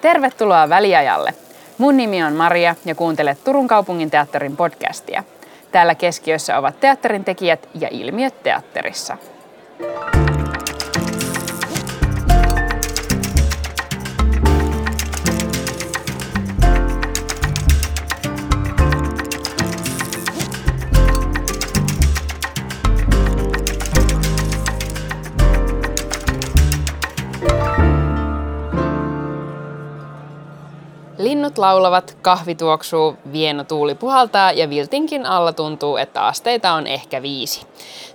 Tervetuloa väliajalle. Mun nimi on Maria ja kuuntelet Turun kaupungin teatterin podcastia. Täällä keskiössä ovat teatterin tekijät ja ilmiöt teatterissa. Linnut laulavat, kahvi tuoksuu, vieno tuuli puhaltaa ja viltinkin alla tuntuu, että asteita on ehkä viisi.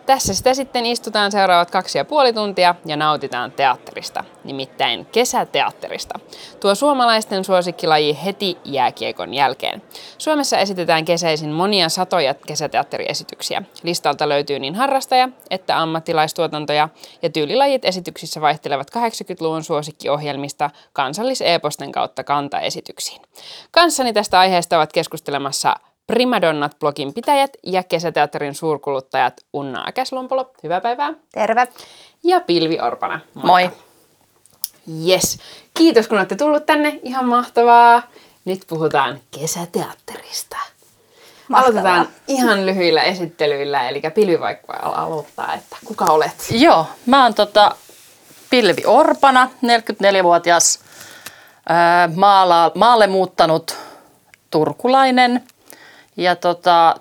Tässä sitä sitten istutaan seuraavat kaksi ja puoli tuntia ja nautitaan teatterista, nimittäin kesäteatterista. Tuo suomalaisten suosikkilaji heti jääkiekon jälkeen. Suomessa esitetään kesäisin monia satoja kesäteatteriesityksiä. Listalta löytyy niin harrastaja että ammattilaistuotantoja ja tyylilajit esityksissä vaihtelevat 80-luvun suosikkiohjelmista kansalliseeposten kautta kantaesityksiin. Kanssani tästä aiheesta ovat keskustelemassa Primadonnat-blogin pitäjät ja kesäteatterin suurkuluttajat Unna Akäslompolo. Hyvää päivää. Terve. Ja Pilvi Orpana. Moikka. Moi. Yes. Kiitos kun olette tullut tänne. Ihan mahtavaa. Nyt puhutaan kesäteatterista. Mahtavaa. Aloitetaan ihan lyhyillä esittelyillä, eli Pilvi vaikka aloittaa, että kuka olet? Joo, mä oon tota Pilvi Orpana, 44-vuotias ää, maala, maalle muuttanut turkulainen – ja tota,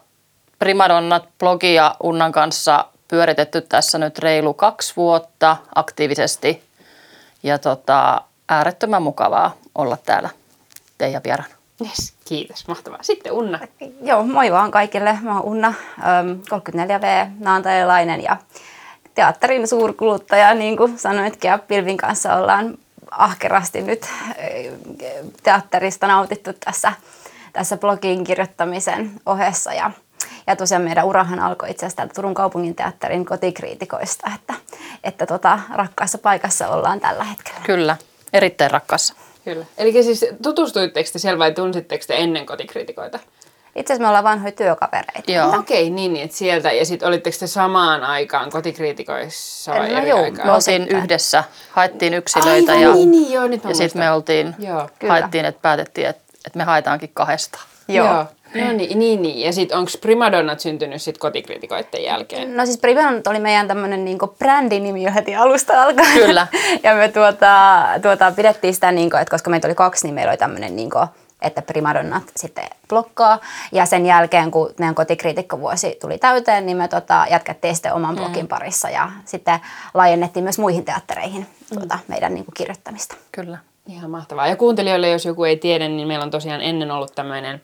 Primadonnat-blogia Unnan kanssa pyöritetty tässä nyt reilu kaksi vuotta aktiivisesti. Ja tota, äärettömän mukavaa olla täällä teidän vieraana. Yes, kiitos, mahtavaa. Sitten Unna. Joo, moi vaan kaikille. Mä oon Unna, 34V, naantajalainen ja teatterin suurkuluttaja, niin kuin sanoitkin, ja Pilvin kanssa ollaan ahkerasti nyt teatterista nautittu tässä tässä blogin kirjoittamisen ohessa. Ja, ja tosiaan meidän urahan alkoi itse asiassa Turun kaupungin teatterin kotikriitikoista, että, että tota, rakkaassa paikassa ollaan tällä hetkellä. Kyllä, erittäin rakkaassa. Kyllä. Eli siis tutustuitteko te siellä vai tunsitteko te ennen kotikriitikoita? Itse asiassa me ollaan vanhoja työkavereita. Joo. Okei, okay, niin, niin, että sieltä. Ja sitten olitteko te samaan aikaan kotikriitikoissa vai no, eri joo, aikaan? me oltiin yhdessä, haettiin yksilöitä Aivan, ja, niin, niin, joo, nyt ja sitten me oltiin, joo, haettiin, että päätettiin, että, että me haetaankin kahdestaan. Joo. Joo. No niin, niin, niin. Ja sitten onko Primadonnat syntynyt sitten kotikritikoiden jälkeen? No siis Primadonnat oli meidän tämmöinen niinku brändinimi jo heti alusta alkaen. Kyllä. ja me tuota, tuota, pidettiin sitä, niinku, että koska meitä oli kaksi, niin meillä oli tämmöinen niinku, että Primadonnat sitten blokkaa. Ja sen jälkeen, kun meidän kotikriitikkovuosi tuli täyteen, niin me tota, jatkettiin sitten oman blogin mm. parissa ja sitten laajennettiin myös muihin teattereihin tuota, meidän niin kuin, kirjoittamista. Kyllä. Ihan mahtavaa. Ja kuuntelijoille, jos joku ei tiedä, niin meillä on tosiaan ennen ollut tämmöinen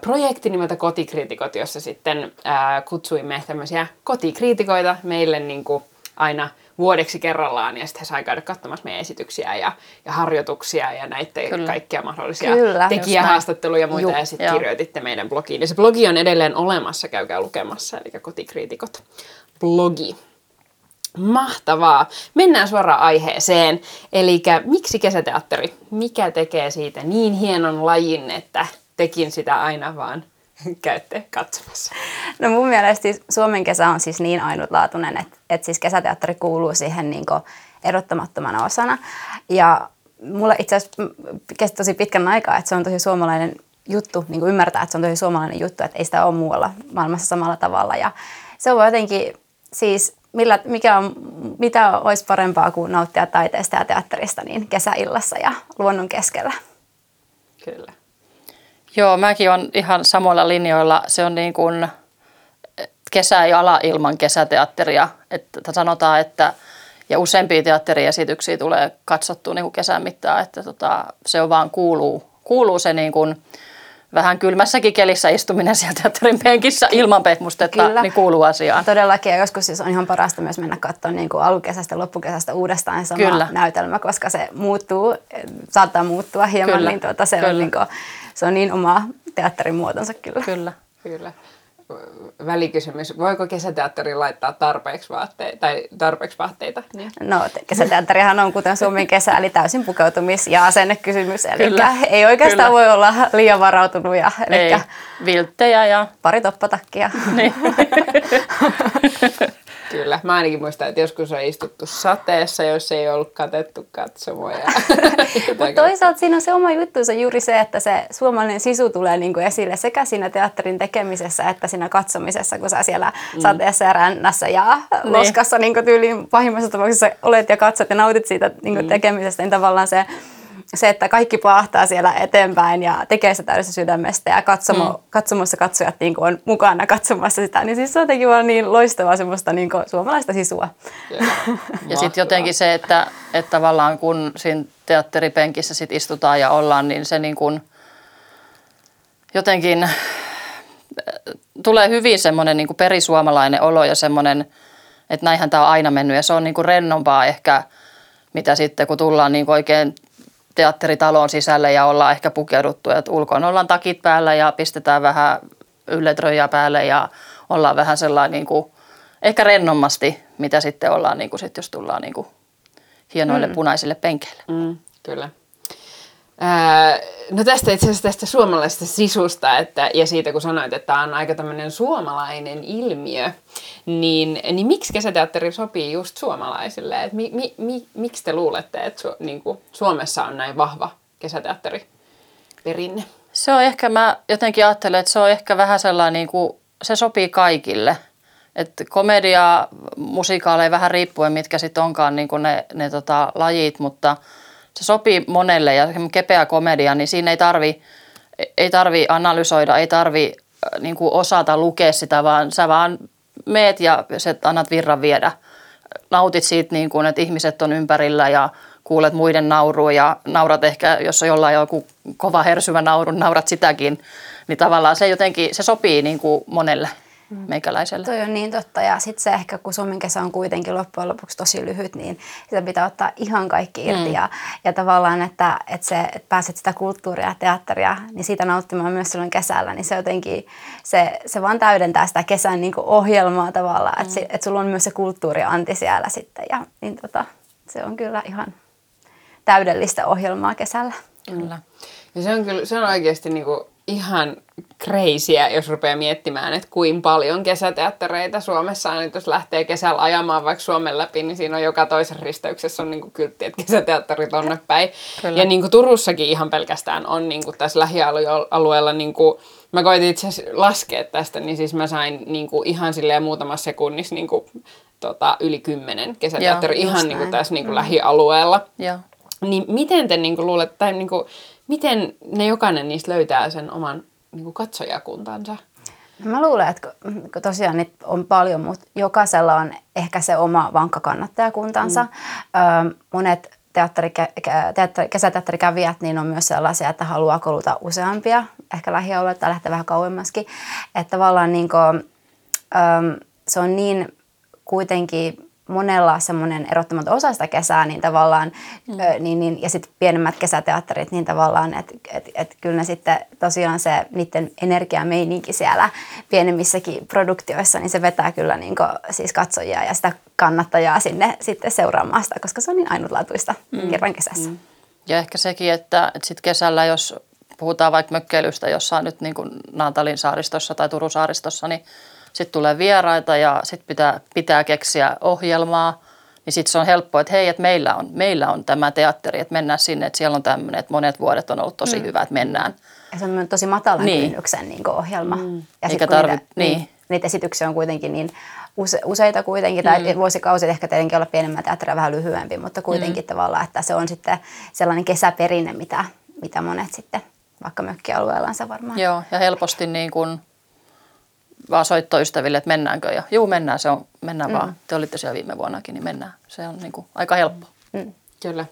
projekti nimeltä Kotikriitikot, jossa sitten ää, kutsuimme tämmöisiä kotikriitikoita meille niin kuin aina vuodeksi kerrallaan ja sitten he sai käydä katsomassa meidän esityksiä ja, ja harjoituksia ja näitä Kyllä. kaikkia mahdollisia Kyllä, tekijähaastatteluja ja muita Juh, ja sitten kirjoititte meidän blogiin. Ja se blogi on edelleen olemassa, käykää lukemassa, eli Kotikriitikot blogi. Mahtavaa. Mennään suoraan aiheeseen. Eli miksi kesäteatteri? Mikä tekee siitä niin hienon lajin, että tekin sitä aina vaan käytte katsomassa? No mun mielestä siis Suomen kesä on siis niin ainutlaatuinen, että, että siis kesäteatteri kuuluu siihen niin erottamattomana osana. Ja mulle itse asiassa kesti tosi pitkän aikaa, että se on tosi suomalainen juttu, niin kuin ymmärtää, että se on tosi suomalainen juttu, että ei sitä ole muualla maailmassa samalla tavalla. Ja se on jotenkin, siis millä, mikä on, mitä olisi parempaa kuin nauttia taiteesta ja teatterista niin kesäillassa ja luonnon keskellä. Kyllä. Joo, mäkin on ihan samoilla linjoilla. Se on niin kuin kesä ei ala ilman kesäteatteria. Että sanotaan, että ja useampia teatteriesityksiä tulee katsottua niin kuin kesän mittaan, että tota, se on vaan kuuluu, kuuluu se niin kuin, vähän kylmässäkin kelissä istuminen sieltä teatterin penkissä ilman pehmustetta, Kyllä. niin kuuluu asiaan. Todellakin, ja joskus siis on ihan parasta myös mennä katsomaan niin kuin alkukesästä loppukesästä uudestaan sama Kyllä. näytelmä, koska se muuttuu, saattaa muuttua hieman, kyllä. niin tuota, se, kyllä. on niin kuin, se on niin oma teatterin muotonsa kyllä. Kyllä. Kyllä välikysymys. Voiko kesäteatteri laittaa tarpeeksi, vaatteita, tai tarpeeksi vaatteita? Niin. No kesäteatterihan on kuten Suomen kesä, eli täysin pukeutumis- ja asennekysymys. Eli Kyllä. ei oikeastaan Kyllä. voi olla liian varautunut. Ja, ei. Vilttejä ja... Pari toppatakkia. Niin. Kyllä. Mä ainakin muistan, että joskus on istuttu sateessa, jos ei ollut katettu katsomoja. Mutta toisaalta siinä on se oma juttuunsa juuri se, että se suomalainen sisu tulee niinku esille sekä siinä teatterin tekemisessä että siinä katsomisessa, kun sä siellä mm. sateessa ja rännässä ja niin. loskassa niin tyyliin pahimmassa tapauksessa olet ja katsot ja nautit siitä niin mm. tekemisestä, niin tavallaan se se, että kaikki paahtaa siellä eteenpäin ja tekee sitä täydessä sydämestä ja katsomo, mm. katsomossa katsojat niin on mukana katsomassa sitä, niin siis se on jotenkin vaan niin loistavaa semmoista niin suomalaista sisua. Ja sitten jotenkin se, että, että tavallaan kun siinä teatteripenkissä sit istutaan ja ollaan, niin se niin kuin jotenkin äh, tulee hyvin semmoinen niin perisuomalainen olo ja semmoinen, että näinhän tämä on aina mennyt ja se on niin kuin rennompaa ehkä, mitä sitten kun tullaan niin oikein teatteritalon sisälle ja ollaan ehkä pukeuduttu, että ulkona ollaan takit päällä ja pistetään vähän ylletröjä päälle ja ollaan vähän sellainen niin kuin, ehkä rennommasti, mitä sitten ollaan, niin kuin sit, jos tullaan niin kuin hienoille mm. punaisille penkeille. Mm, kyllä. No tästä itse asiassa tästä suomalaisesta sisusta että, ja siitä kun sanoit, että tämä on aika tämmöinen suomalainen ilmiö, niin, niin miksi kesäteatteri sopii just suomalaisille? Et mi, mi, mi, miksi te luulette, että su, niin kuin Suomessa on näin vahva kesäteatteriperinne? Se on ehkä, mä jotenkin ajattelen, että se on ehkä vähän sellainen, niin kuin, se sopii kaikille. Että komedia, musikaaleja vähän riippuen, mitkä sitten onkaan niin kuin ne, ne tota, lajit, mutta – se sopii monelle ja kepeä komedia, niin siinä ei tarvi, ei tarvi analysoida, ei tarvi äh, niin kuin osata lukea sitä, vaan sä vaan meet ja sä annat virran viedä. Nautit siitä, niin kuin, että ihmiset on ympärillä ja kuulet muiden naurua ja naurat ehkä, jos on jollain joku kova hersyvä nauru, naurat sitäkin. Niin tavallaan se jotenkin, se sopii niin kuin monelle mm. meikäläiselle. Toi on niin totta ja sitten se ehkä, kun Suomen kesä on kuitenkin loppujen lopuksi tosi lyhyt, niin sitä pitää ottaa ihan kaikki irti mm. ja, ja tavallaan, että, että, se, että pääset sitä kulttuuria ja teatteria, niin siitä nauttimaan myös silloin kesällä, niin se jotenkin, se, se vaan täydentää sitä kesän niin ohjelmaa tavallaan, mm. että, että sulla on myös se kulttuurianti siellä sitten ja niin tota, se on kyllä ihan täydellistä ohjelmaa kesällä. Kyllä. Ja se on kyllä, se on oikeasti niinku ihan kreisiä, jos rupeaa miettimään, että kuinka paljon kesäteattereita Suomessa on. Että jos lähtee kesällä ajamaan vaikka Suomen läpi, niin siinä on joka toisen risteyksessä on niin kuin kyltti, että kesäteatteri tonne päin. Kyllä. Ja niin kuin Turussakin ihan pelkästään on niin kuin tässä lähialueella, niin kuin, mä koitin itse asiassa laskea tästä, niin siis mä sain niin kuin ihan silleen muutamassa sekunnissa niin kuin, tota, yli kymmenen kesäteatteri Joo, ihan niin kuin tässä niin kuin mm. lähialueella. Joo. Niin miten te niin kuin luulette, tai niin kuin, miten ne jokainen niistä löytää sen oman niin kuin katsojakuntansa? Mä luulen, että kun tosiaan niitä on paljon, mutta jokaisella on ehkä se oma vankka kannattajakuntansa. Mm. Monet teatteri, teatteri, kesäteatterikävijät niin on myös sellaisia, että haluaa kouluta useampia, ehkä lähialueita tai lähteä vähän kauemmaskin. Että tavallaan niin kuin, se on niin kuitenkin monella semmoinen erottamaton osa sitä kesää, niin tavallaan, mm. ö, niin, niin, ja sitten pienemmät kesäteatterit, niin tavallaan, että et, et, kyllä ne sitten tosiaan se niiden energiameininki siellä pienemmissäkin produktioissa, niin se vetää kyllä niin kuin, siis katsojia ja sitä kannattajaa sinne sitten seuraamaan sitä, koska se on niin ainutlaatuista mm. kerran kesässä. Mm. Ja ehkä sekin, että, että sitten kesällä, jos puhutaan vaikka mökkeilystä jossain nyt niin kuin Naantalin saaristossa tai Turun saaristossa, niin sitten tulee vieraita ja sitten pitää, pitää keksiä ohjelmaa. Niin sitten se on helppo, että hei, että meillä on, meillä on tämä teatteri, että mennään sinne, että siellä on tämmöinen, että monet vuodet on ollut tosi mm. hyvä, että mennään. Ja se on tosi matalan niin. kynnyksen niin ohjelma. Mm. Ja Eikä tarvi, niitä, niin. niin. niitä esityksiä on kuitenkin niin use, useita kuitenkin, tai mm. vuosikausit ehkä tietenkin olla pienemmä teatteri vähän lyhyempi, mutta kuitenkin mm. tavallaan, että se on sitten sellainen kesäperinne, mitä, mitä monet sitten vaikka mökkialueellansa varmaan. Joo, ja helposti niin kuin vaan soittoystäville, että mennäänkö. Ja juu, mennään, se on, mennään mm. vaan. Te olitte siellä viime vuonnakin, niin mennään. Se on niin kuin, aika helppo. Mm. Kyllä.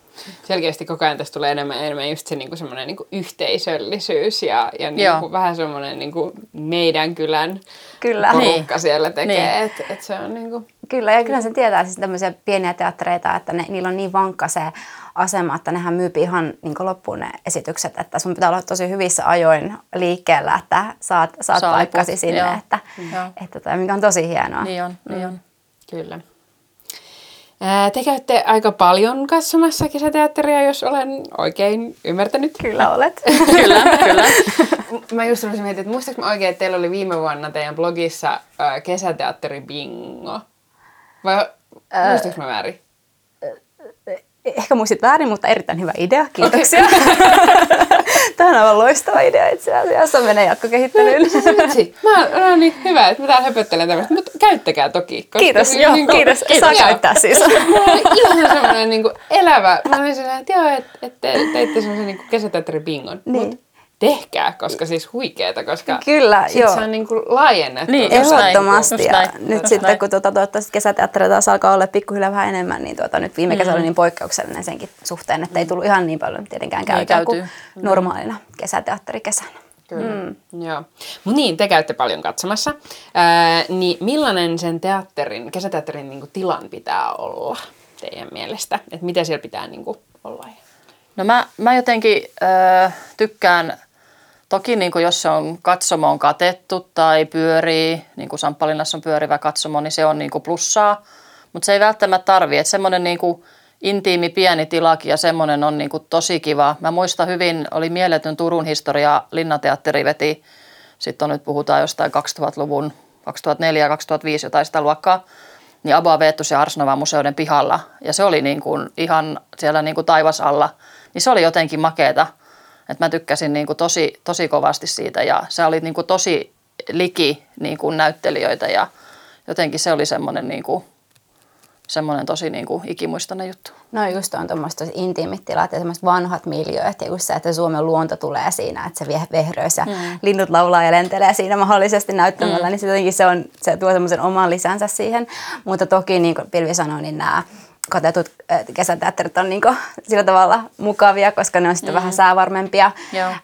Selkeästi koko ajan tässä tulee enemmän enemmän just se niin kuin semmoinen niin kuin yhteisöllisyys ja, ja niin kuin vähän semmoinen niin kuin meidän kylän Kyllä. porukka niin. siellä tekee. Niin. Et, et se on niin kuin... Kyllä, ja kyllä se tietää siis tämmöisiä pieniä teattereita, että ne, niillä on niin vankka se asema, että nehän myypi ihan niin loppuun ne esitykset, että sun pitää olla tosi hyvissä ajoin liikkeellä, että saat, saat paikkasi sinne, Joo. että, Joo. että, että, mikä on tosi hienoa. Niin on, niin on. Mm. Kyllä. Te käytte aika paljon katsomassa kesäteatteria, jos olen oikein ymmärtänyt. Kyllä olet. kyllä, kyllä. Mä just olisin miettiä, että muistaaks mä oikein, että teillä oli viime vuonna teidän blogissa kesäteatteri bingo? Vai muistatko mä väärin? Ehkä muistit väärin, mutta erittäin hyvä idea. Kiitoksia. Tämä on aivan loistava idea itse asiassa. Menee jatkokehittelyyn. Mä, no niin, hyvä, että mä täällä höpöttelen tämmöistä, mutta käyttäkää toki. Koska Kiitos, niin joo, kuin- kiitos. Saa Joo. käyttää siis. Mulla oli ihan semmoinen niin kuin elävä, mä olin sellainen, että joo, että et te, teitte semmoisen niin kesäteatteribingon. Niin. Mut tehkää, koska siis huikeeta, koska Kyllä, sit joo. se on niin kuin laajennettu. Niin, näin. Ehdottomasti. Ja näin, nyt sitten, näin. kun tuota, toivottavasti kesäteatteri taas alkaa olla pikkuhiljaa vähän enemmän, niin tuota, nyt viime kesä oli niin poikkeuksellinen senkin suhteen, että ei tullut ihan niin paljon tietenkään käytyä kuin käyty. normaalina kesäteatterikesänä. Kyllä. Mm. Joo. Mut niin, te käytte paljon katsomassa. Ää, niin millainen sen teatterin, kesäteatterin niin kuin, tilan pitää olla teidän mielestä? Että mitä siellä pitää niin kuin, olla? No mä, mä jotenkin äh, tykkään, toki niin kuin jos se on katsomo on katettu tai pyörii, niin kuin Samppalinassa on pyörivä katsomo, niin se on niin kuin plussaa. Mutta se ei välttämättä tarvi, että semmoinen niin kuin intiimi pieni tilakin ja semmoinen on niin kuin tosi kiva. Mä muistan hyvin, oli mieletön Turun historia, Linnateatteri veti, sitten on nyt puhutaan jostain 2000-luvun, 2004-2005 jotain sitä luokkaa, niin Aba Veettus ja Arsnova museoiden pihalla. Ja se oli niin kuin ihan siellä niin kuin taivas alla. Niin se oli jotenkin makeeta. Että mä tykkäsin niin kuin tosi, tosi kovasti siitä ja se oli niin kuin tosi liki niin kuin näyttelijöitä ja jotenkin se oli semmoinen, niin kuin, semmoinen tosi niin kuin ikimuistoinen juttu. No just on tuommoista intiimit tilat ja semmoiset vanhat miljööt ja just se, että Suomen luonto tulee siinä, että se vie vehröys ja mm. linnut laulaa ja lentelee siinä mahdollisesti näyttämällä, mm. niin se, jotenkin se, on, se tuo semmoisen oman lisänsä siihen. Mutta toki niin kuin Pilvi sanoi, niin nämä katetut äh, kesäteatterit on niin kuin, sillä tavalla mukavia, koska ne on sitten mm. vähän säävarmempia. Joo. Äh,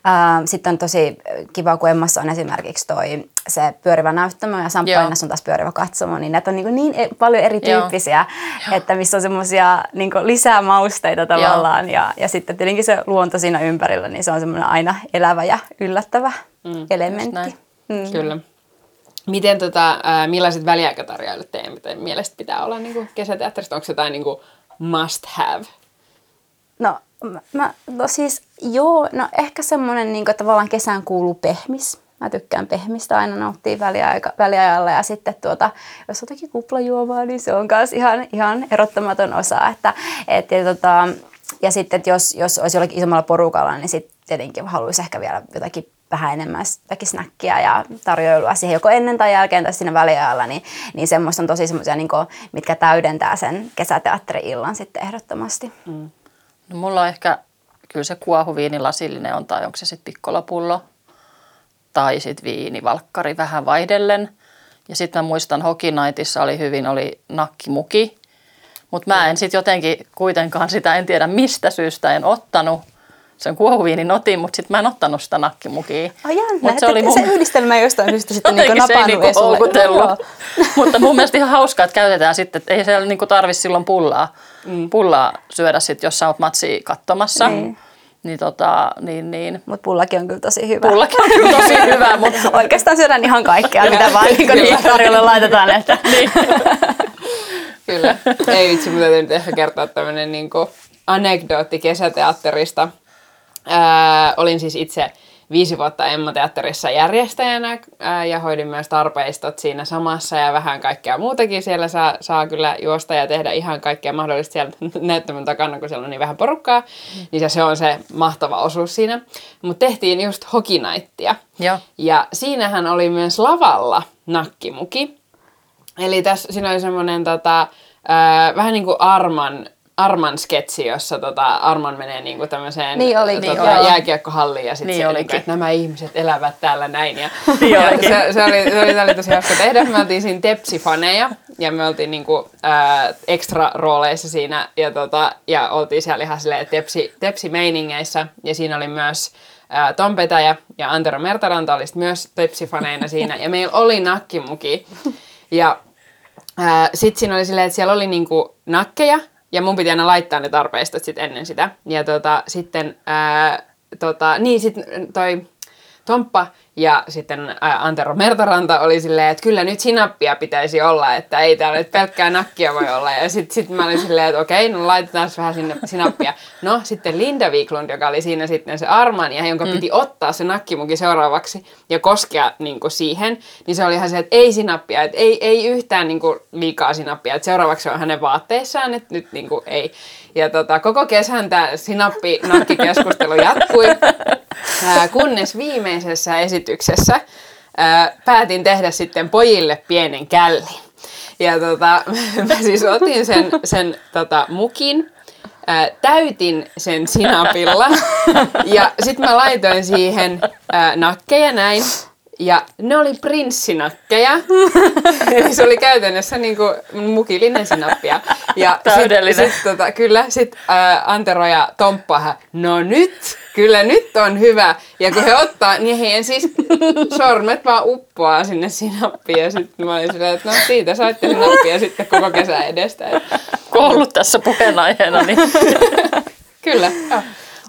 sitten on tosi kiva, kun Emmassa on esimerkiksi toi se pyörivä näyttämö ja Samppalinassa on taas pyörivä katsomo, niin näitä on niin, niin e- paljon erityyppisiä, että missä on semmoisia niin lisää mausteita tavallaan ja, ja sitten tietenkin se luonto siinä ympärillä, niin se on semmoinen aina elävä ja yllättävä mm, elementti. Mm. Kyllä. Miten tota, millaiset väliaikatarjoilut teidän teidän mielestä pitää olla niin kuin kesäteatterista? Onko jotain niin kuin must have? No, mä- mä, no siis joo, no ehkä semmoinen, niin että tavallaan kesään kuuluu pehmis. Mä tykkään pehmistä aina nauttia väliaika, väliajalla ja sitten tuota, jos on jotakin kuplajuomaa, niin se on myös ihan, ihan erottamaton osa. Että, et, ja, tota, ja sitten jos, jos olisi jollakin isommalla porukalla, niin sitten tietenkin haluaisi ehkä vielä jotakin vähän enemmän snäkkiä ja tarjoilua siihen joko ennen tai jälkeen tai siinä väliajalla, niin, niin semmoista on tosi semmoisia, niin mitkä täydentää sen kesäteatteri-illan sitten ehdottomasti. Mm. No mulla on ehkä, kyllä se kuohuviini lasillinen on, tai onko se sitten pikkolapullo, tai sitten viinivalkkari vähän vaihdellen. Ja sitten mä muistan Hokinaitissa oli hyvin, oli nakkimuki, mutta mä en sitten jotenkin kuitenkaan sitä, en tiedä mistä syystä en ottanut. Sen kuohuviinin otin, mutta sitten mä en ottanut sitä nakkimukia. Ai jännä, Mut se, oli mun... se yhdistelmä jostain syystä sitten niin Jotenkin se ei napannut niinku. Joo. Mutta mun mielestä ihan hauskaa, että käytetään sitten, että ei siellä niinku tarvi silloin pullaa, mm. pullaa syödä sitten, jos sä oot matsia katsomassa. Niin. Niin, tota, niin, niin. Mutta pullakin on kyllä tosi hyvä. Pullakin on kyllä tosi hyvä, mutta Oikeastaan syödään ihan kaikkea, mitä vaan niin niin tarjolle laitetaan. Että. niin. Kyllä. Ei vitsi, mutta nyt ehkä kertoa tämmöinen niin anekdootti kesäteatterista. Ää, olin siis itse viisi vuotta Emma-teatterissa järjestäjänä ää, ja hoidin myös tarpeistot siinä samassa ja vähän kaikkea muutakin. Siellä saa, saa kyllä juosta ja tehdä ihan kaikkea mahdollista siellä näyttämön takana, kun siellä on niin vähän porukkaa. Niin se, se on se mahtava osuus siinä. Mutta tehtiin just hokinaittia. Joo. Ja siinähän oli myös lavalla nakkimuki. Eli tässä siinä oli semmoinen tota, ää, vähän niin kuin Arman, Arman sketsi, jossa tota, Arman menee niin kuin tämmöiseen Niin olikin, tota, joo. jääkiekkohalliin ja sitten Niin se, niin kuin, että nämä ihmiset elävät täällä näin. Ja, Niin ja olikin. se, se, oli, se, oli, se oli tosi hauska tehdä. Me oltiin siinä tepsifaneja ja me oltiin niin kuin, ää, ekstra rooleissa siinä ja, tota, ja oltiin siellä ihan silleen tepsi, tepsi-meiningeissä ja siinä oli myös Tom Petäjä ja Antero Mertaranta oli myös tepsifaneina siinä ja meillä oli nakkimuki ja sitten siinä oli silleen, että siellä oli niinku nakkeja, ja mun piti aina laittaa ne tarpeistot sit ennen sitä. Ja tota, sitten, ää, tota, niin sitten toi Tomppa Ja sitten Antero Mertaranta oli silleen, että kyllä nyt sinappia pitäisi olla, että ei täällä nyt pelkkää nakkia voi olla. Ja sitten sit mä olin silleen, että okei, no laitetaan vähän sinne sinappia. No sitten Linda Wiklund, joka oli siinä sitten se Armania, jonka mm. piti ottaa se nakkimuki seuraavaksi ja koskea niin kuin siihen, niin se oli ihan se, että ei sinappia, että ei, ei yhtään niin kuin liikaa sinappia, että seuraavaksi on hänen vaatteissaan, että nyt niin kuin ei. Ja tota, koko kesän tämä sinappi-nakkikeskustelu jatkui, ää, kunnes viimeisessä esityksessä ää, päätin tehdä sitten pojille pienen källin. Ja tota, mä siis otin sen, sen tota, mukin, ää, täytin sen sinapilla. Ja sitten mä laitoin siihen ää, nakkeja näin ja ne oli prinssinakkeja. Eli se oli käytännössä niinku mukillinen sinappia. Ja Täydellinen. Sit, sit, tota, kyllä, sit ää, Antero ja Tomppa, no nyt, kyllä nyt on hyvä. Ja kun he ottaa, niin heidän siis sormet vaan uppoaa sinne sinappiin. Ja sitten mä olin silleen, että no siitä saitte sinappia sitten koko kesän edestä. Kun ollut tässä puheenaiheena, niin kyllä, joo.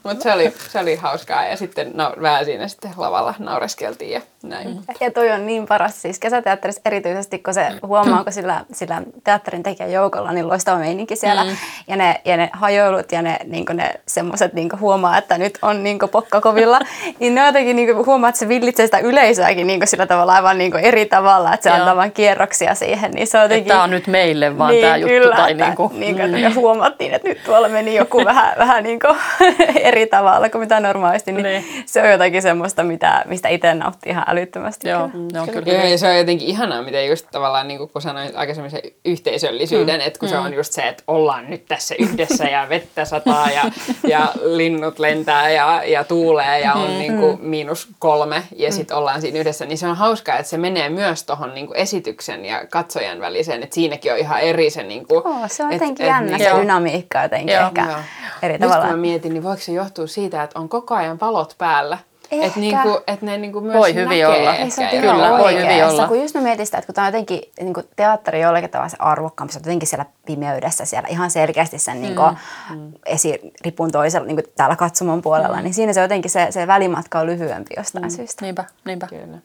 Mutta se oli, se oli hauskaa ja sitten no, vähän siinä sitten lavalla naureskeltiin ja näin. Mm. Ja toi on niin paras siis kesäteatterissa erityisesti, kun se huomaa, kun sillä, sillä teatterin tekijän joukolla niin loistava meininki siellä. Mm. Ja, ne, ja ne hajoilut ja ne, niin ne semmoiset niin huomaa, että nyt on niin pokkakovilla. niin ne jotenkin niin huomaa, että se villitsee sitä yleisöäkin niin sillä tavalla aivan niin eri tavalla, että se Joo. antaa vaan kierroksia siihen. Niin se on jotenkin... tämä on nyt meille vaan niin, tämä juttu. Kyllä, tai että, niin kuin, niin kuin, mm. huomattiin, että nyt tuolla meni joku vähän, vähän niin kuin eri tavalla kuin mitä normaalisti, niin, Niin. se on jotakin semmoista, mitä, mistä itse nauttii ihan älyttömästi. Joo, kyllä. ne on kyllä Joo, hyviä. ja se on jotenkin ihanaa, miten just tavallaan, niin kun sanoin aikaisemmin se yhteisöllisyyden, mm. että kun mm. se on just se, että ollaan nyt tässä yhdessä ja vettä sataa ja, ja linnut lentää ja, ja tuulee ja on niin kuin miinus kolme ja sitten ollaan siinä yhdessä, niin se on hauskaa, että se menee myös tuohon niin esityksen ja katsojan väliseen, että siinäkin on ihan eri se... Niin kuin, Oo, se on et- jotenkin et jännä, niin- se dynamiikka jotenkin Joo, ehkä Joo. eri Just kun tavalla. mä mietin, niin voiko se johtua siitä, että on koko ajan valot päällä? Ehkä. Että niinku, et ne niinku myös Voi hyvin näkee olla. ehkä Ei, se on Kyllä, voi hyvin olla. Kun just mä mietin sitä, että kun tämä on jotenkin niin kuin teatteri jollakin tavalla se arvokkaampi, se on jotenkin siellä pimeydessä, siellä ihan selkeästi sen niin kuin, mm. esiripun toisella, niin kuin täällä katsomon puolella, mm. niin siinä se jotenkin se, se välimatka on lyhyempi jostain mm. syystä. Niinpä, niinpä. Kyllä.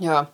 Joo.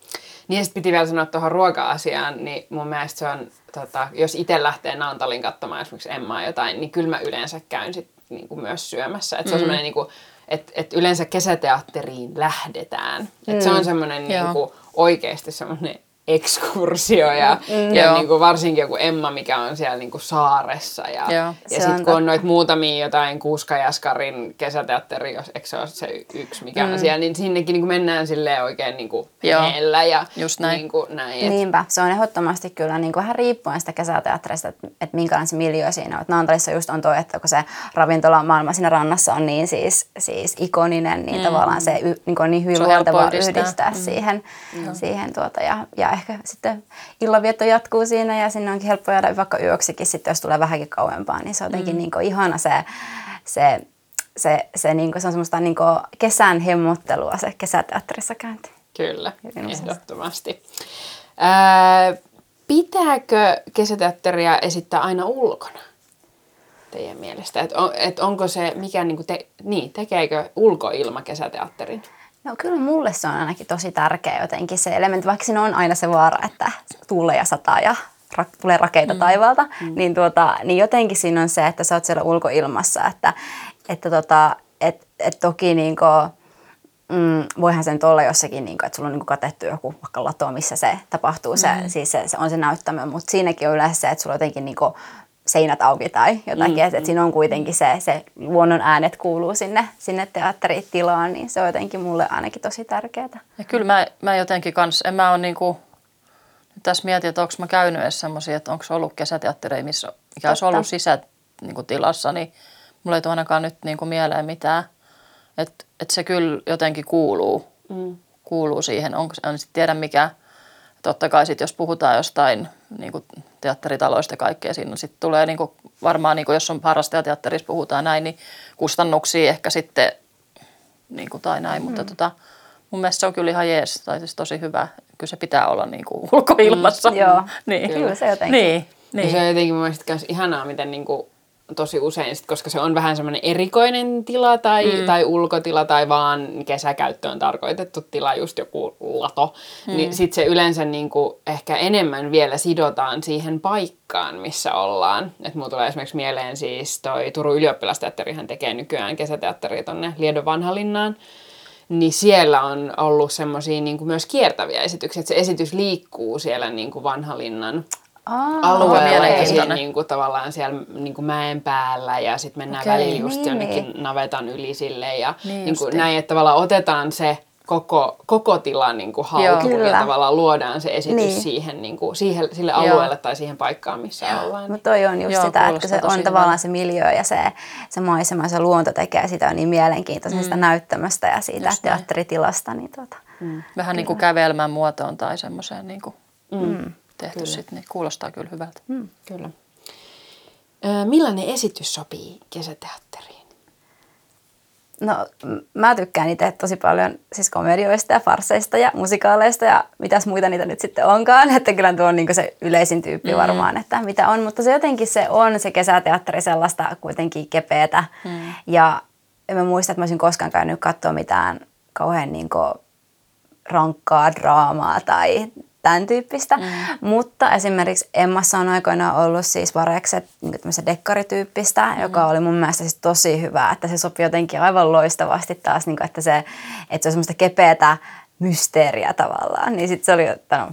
Niin ja sitten piti vielä sanoa tuohon ruoka-asiaan, niin mun mielestä se on, tota, jos itse lähtee Naantalin katsomaan esimerkiksi Emmaa jotain, niin kyllä mä yleensä käyn sit niinku myös syömässä. Et se on semmoinen niinku, että et yleensä kesäteatteriin lähdetään. Et se on semmoinen Joo. niinku, oikeasti semmoinen ekskursio ja, Mm, ja joo. niinku varsinkin joku Emma, mikä on siellä niinku saaressa. Ja, Joo. ja sitten on kun on noita muutamia jotain Kuuskajaskarin kesäteatteri, jos eikö se ole se yksi mikä mm. on siellä, niin sinnekin niinku mennään silleen oikein niinku Joo. meellä ja Just näin. Niinku näin et, Niinpä, se on ehdottomasti kyllä niin kuin vähän riippuen sitä kesäteatterista, että, että minkälainen se miljö siinä on. Naantalissa just on toi, että kun se ravintola maailma siinä rannassa on niin siis, siis ikoninen, niin mm. tavallaan se y, niin kuin on niin hyvin yhdistää. yhdistää, mm. siihen, siihen tuota, ja, ja ehkä sitten illanvietto jatkuu siinä ja sinne onkin helppo jäädä vaikka yöksikin sitten, jos tulee vähänkin kauempaa, niin se on jotenkin mm. niin kuin ihana se, se, se, se, niin kuin, se on semmoista niin kuin kesän hemmottelua se kesäteatterissa käynti. Kyllä, ehdottomasti. Ää, pitääkö kesäteatteria esittää aina ulkona? Teidän mielestä? Et on, et onko se, mikä niinku te, niin, tekeekö ulkoilma kesäteatterin? No kyllä mulle se on ainakin tosi tärkeä jotenkin se elementti, vaikka siinä on aina se vaara, että tuulee ja sataa ja ra- tulee rakeita mm. taivaalta, mm. Niin, tuota, niin jotenkin siinä on se, että sä oot siellä ulkoilmassa, että, että tota, et, et toki niinku, mm, voihan se nyt olla jossakin, niinku, että sulla on niinku katettu joku vaikka lato, missä se tapahtuu, se, mm. siis se, se on se näyttämö, mutta siinäkin on yleensä se, että sulla jotenkin niinku, seinät auki tai jotakin, mm, että et siinä on kuitenkin se, se luonnon äänet kuuluu sinne, sinne teatteritilaan, niin se on jotenkin mulle ainakin tosi tärkeää. Ja kyllä mä, mä jotenkin kans, en mä ole niinku, nyt tässä mietin, että onko mä käynyt edes semmoisia, että onko ollut kesäteattereja, missä, mikä olisi ollut sisätilassa, niin mulla ei tule ainakaan nyt niinku mieleen mitään. Että et se kyllä jotenkin kuuluu, mm. kuuluu siihen. Onko, en sitten tiedä mikä, totta kai sit, jos puhutaan jostain niin kuin teatteritaloista ja kaikkea, siinä sitten tulee niin kuin, varmaan, niin kuin jos on harrastajateatterissa puhutaan näin, niin kustannuksia ehkä sitten niin kuin, tai näin, mm. mutta tota, mun mielestä se on kyllä ihan jees, tai siis tosi hyvä. Kyllä se pitää olla niin kuin ulkoilmassa. Mm, joo. niin. Kyllä se jotenkin. Niin, Niin. Ja se niin. on jotenkin mun mielestä myös ihanaa, miten niinku tosi usein, sit, koska se on vähän semmoinen erikoinen tila tai, mm. tai ulkotila tai vaan kesäkäyttöön tarkoitettu tila, just joku lato, mm. niin sitten se yleensä niinku ehkä enemmän vielä sidotaan siihen paikkaan, missä ollaan. Että mulla tulee esimerkiksi mieleen siis toi Turun ylioppilasteatterihan tekee nykyään kesäteatteria tonne Liedon vanhalinnaan niin siellä on ollut semmoisia niin myös kiertäviä esityksiä, että se esitys liikkuu siellä niin kuin vanhalinnan Aa, alueella ja niin kuin, tavallaan siellä niin kuin mäen päällä ja sitten mennään Okei, välillä just niin, jonnekin niin. navetan yli sille ja Niin niin, kuin näin, että tavallaan otetaan se koko, koko tila niin kuin haltuun ja Kyllä. tavallaan luodaan se esitys Niin. siihen, niin kuin, siihen, sille Joo. alueelle tai siihen paikkaan, missä ollaan. Mutta toi on just Joo, sitä, että se on hyvältä. tavallaan se miljö ja se, se maisema ja se luonto tekee sitä niin mielenkiintoisesta Mm. näyttämöstä ja siitä Just teatteritilasta. Niin tuota. Vähän niin kuin kävelmän muotoon tai semmoiseen niin kuin mm. Tehty sitten, niin kuulostaa kyllä hyvältä. Mm, kyllä. Ö, millainen esitys sopii kesäteatteriin? No mä tykkään itse tosi paljon siis komedioista ja farseista ja musikaaleista ja mitäs muita niitä nyt sitten onkaan. Että kyllä tuo on niin se yleisin tyyppi mm. varmaan, että mitä on. Mutta se jotenkin se on se kesäteatteri sellaista kuitenkin kepeätä. Mm. Ja en mä muista, että mä olisin koskaan käynyt katsoa mitään kauhean niin rankkaa draamaa tai tämän tyyppistä. Mm. Mutta esimerkiksi Emmassa on aikoinaan ollut siis varekset niin tämmöistä dekkarityyppistä, mm. joka oli mun mielestä siis tosi hyvä, että se sopii jotenkin aivan loistavasti taas, niin kuin, että, se, että se on semmoista kepeätä mysteeriä tavallaan. Niin sitten se oli että no,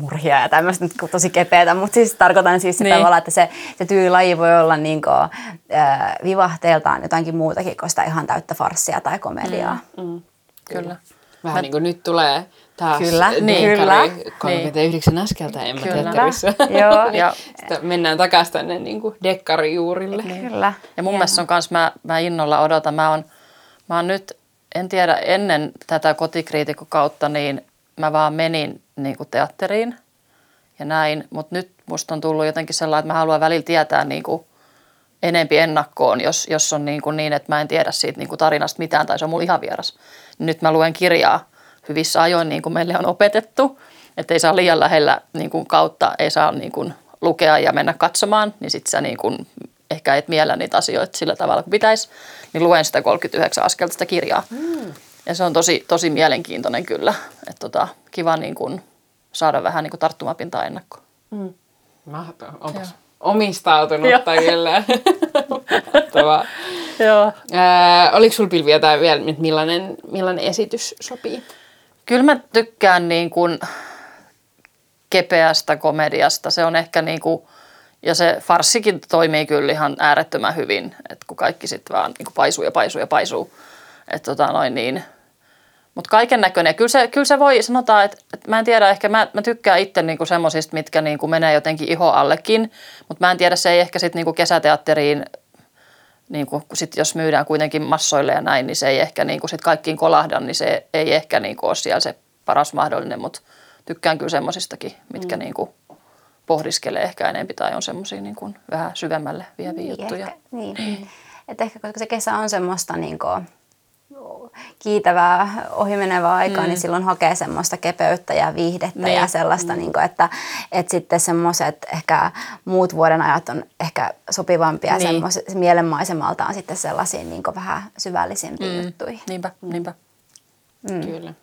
murhia ja tämmöistä nyt tosi kepeätä, mutta siis tarkoitan siis se Niin. tavallaan, että se, se tyylilaji voi olla niin kuin, äh, vivahteeltaan jotainkin muutakin kuin sitä ihan täyttä farssia tai komediaa. Mm. Kyllä. Vähän niin kuin nyt tulee taas Kyllä, niin. Kyllä. 39 askelta Emma Kyllä. Teatterissa. Joo. Ja, Sitten mennään takaisin tänne niin kuin dekkarijuurille. Kyllä. ja mun mielestä se on kans, mä, mä innolla odotan, mä oon, mä oon nyt, en tiedä, ennen tätä kotikriitikokautta, niin mä vaan menin niin kuin teatteriin ja näin, mutta nyt musta on tullut jotenkin sellainen, että mä haluan välillä tietää niin kuin enempi ennakkoon, jos, jos on niin, kuin niin, että mä en tiedä siitä niin kuin tarinasta mitään tai se on mulle ihan vieras. Nyt mä luen kirjaa hyvissä ajoin, niin kuin meille on opetettu, että ei saa liian lähellä niin kuin kautta, ei saa niin kuin lukea ja mennä katsomaan, niin sit sä niin kuin ehkä et miellä niitä asioita sillä tavalla kuin pitäisi, niin luen sitä 39 askelta sitä kirjaa. Mm. Ja se on tosi, tosi mielenkiintoinen kyllä, että tota, kiva niin kuin saada vähän niin kuin tarttumapintaa ennakkoon. Mahtavaa. Onpas omistautunutta kyllä. Mahtavaa. Joo. Oliko sulla Pilvi jotain vielä, millainen, millainen esitys sopii? Kyllä mä tykkään niin kuin kepeästä komediasta. Se on ehkä niin kuin, ja se farssikin toimii kyllä ihan äärettömän hyvin, että kun kaikki sitten vaan niin kuin paisuu ja paisuu ja paisuu. Että tota noin niin. Mutta kaiken näköinen. Kyllä se, kyllä se voi, sanotaan, että, että mä en tiedä, ehkä mä, mä tykkään itse niinku semmoisista, mitkä niinku menee jotenkin iho allekin. Mutta mä en tiedä, se ei ehkä sitten niinku kesäteatteriin, niinku, kun sit jos myydään kuitenkin massoille ja näin, niin se ei ehkä niinku sit kaikkiin kolahda, niin se ei ehkä niinku ole siellä se paras mahdollinen. Mutta tykkään kyllä semmoisistakin, mitkä mm. niinku pohdiskelee ehkä enempi tai on semmoisia niinku vähän syvemmälle vieviä juttuja. Ehkä, niin. Et ehkä koska se kesä on semmoista niin kuin, kiitävää ohimenevää aikaa, mm. niin silloin hakee semmoista kepeyttä ja viihdettä Niin. ja sellaista, mm. niin kuin, että, että sitten semmoiset ehkä muut vuoden ajat on ehkä sopivampia Niin. niin. mielenmaisemaltaan sitten sellaisiin niin kuin vähän syvällisempiin mm. juttuihin. Niinpä, niinpä. Mm. Kyllä.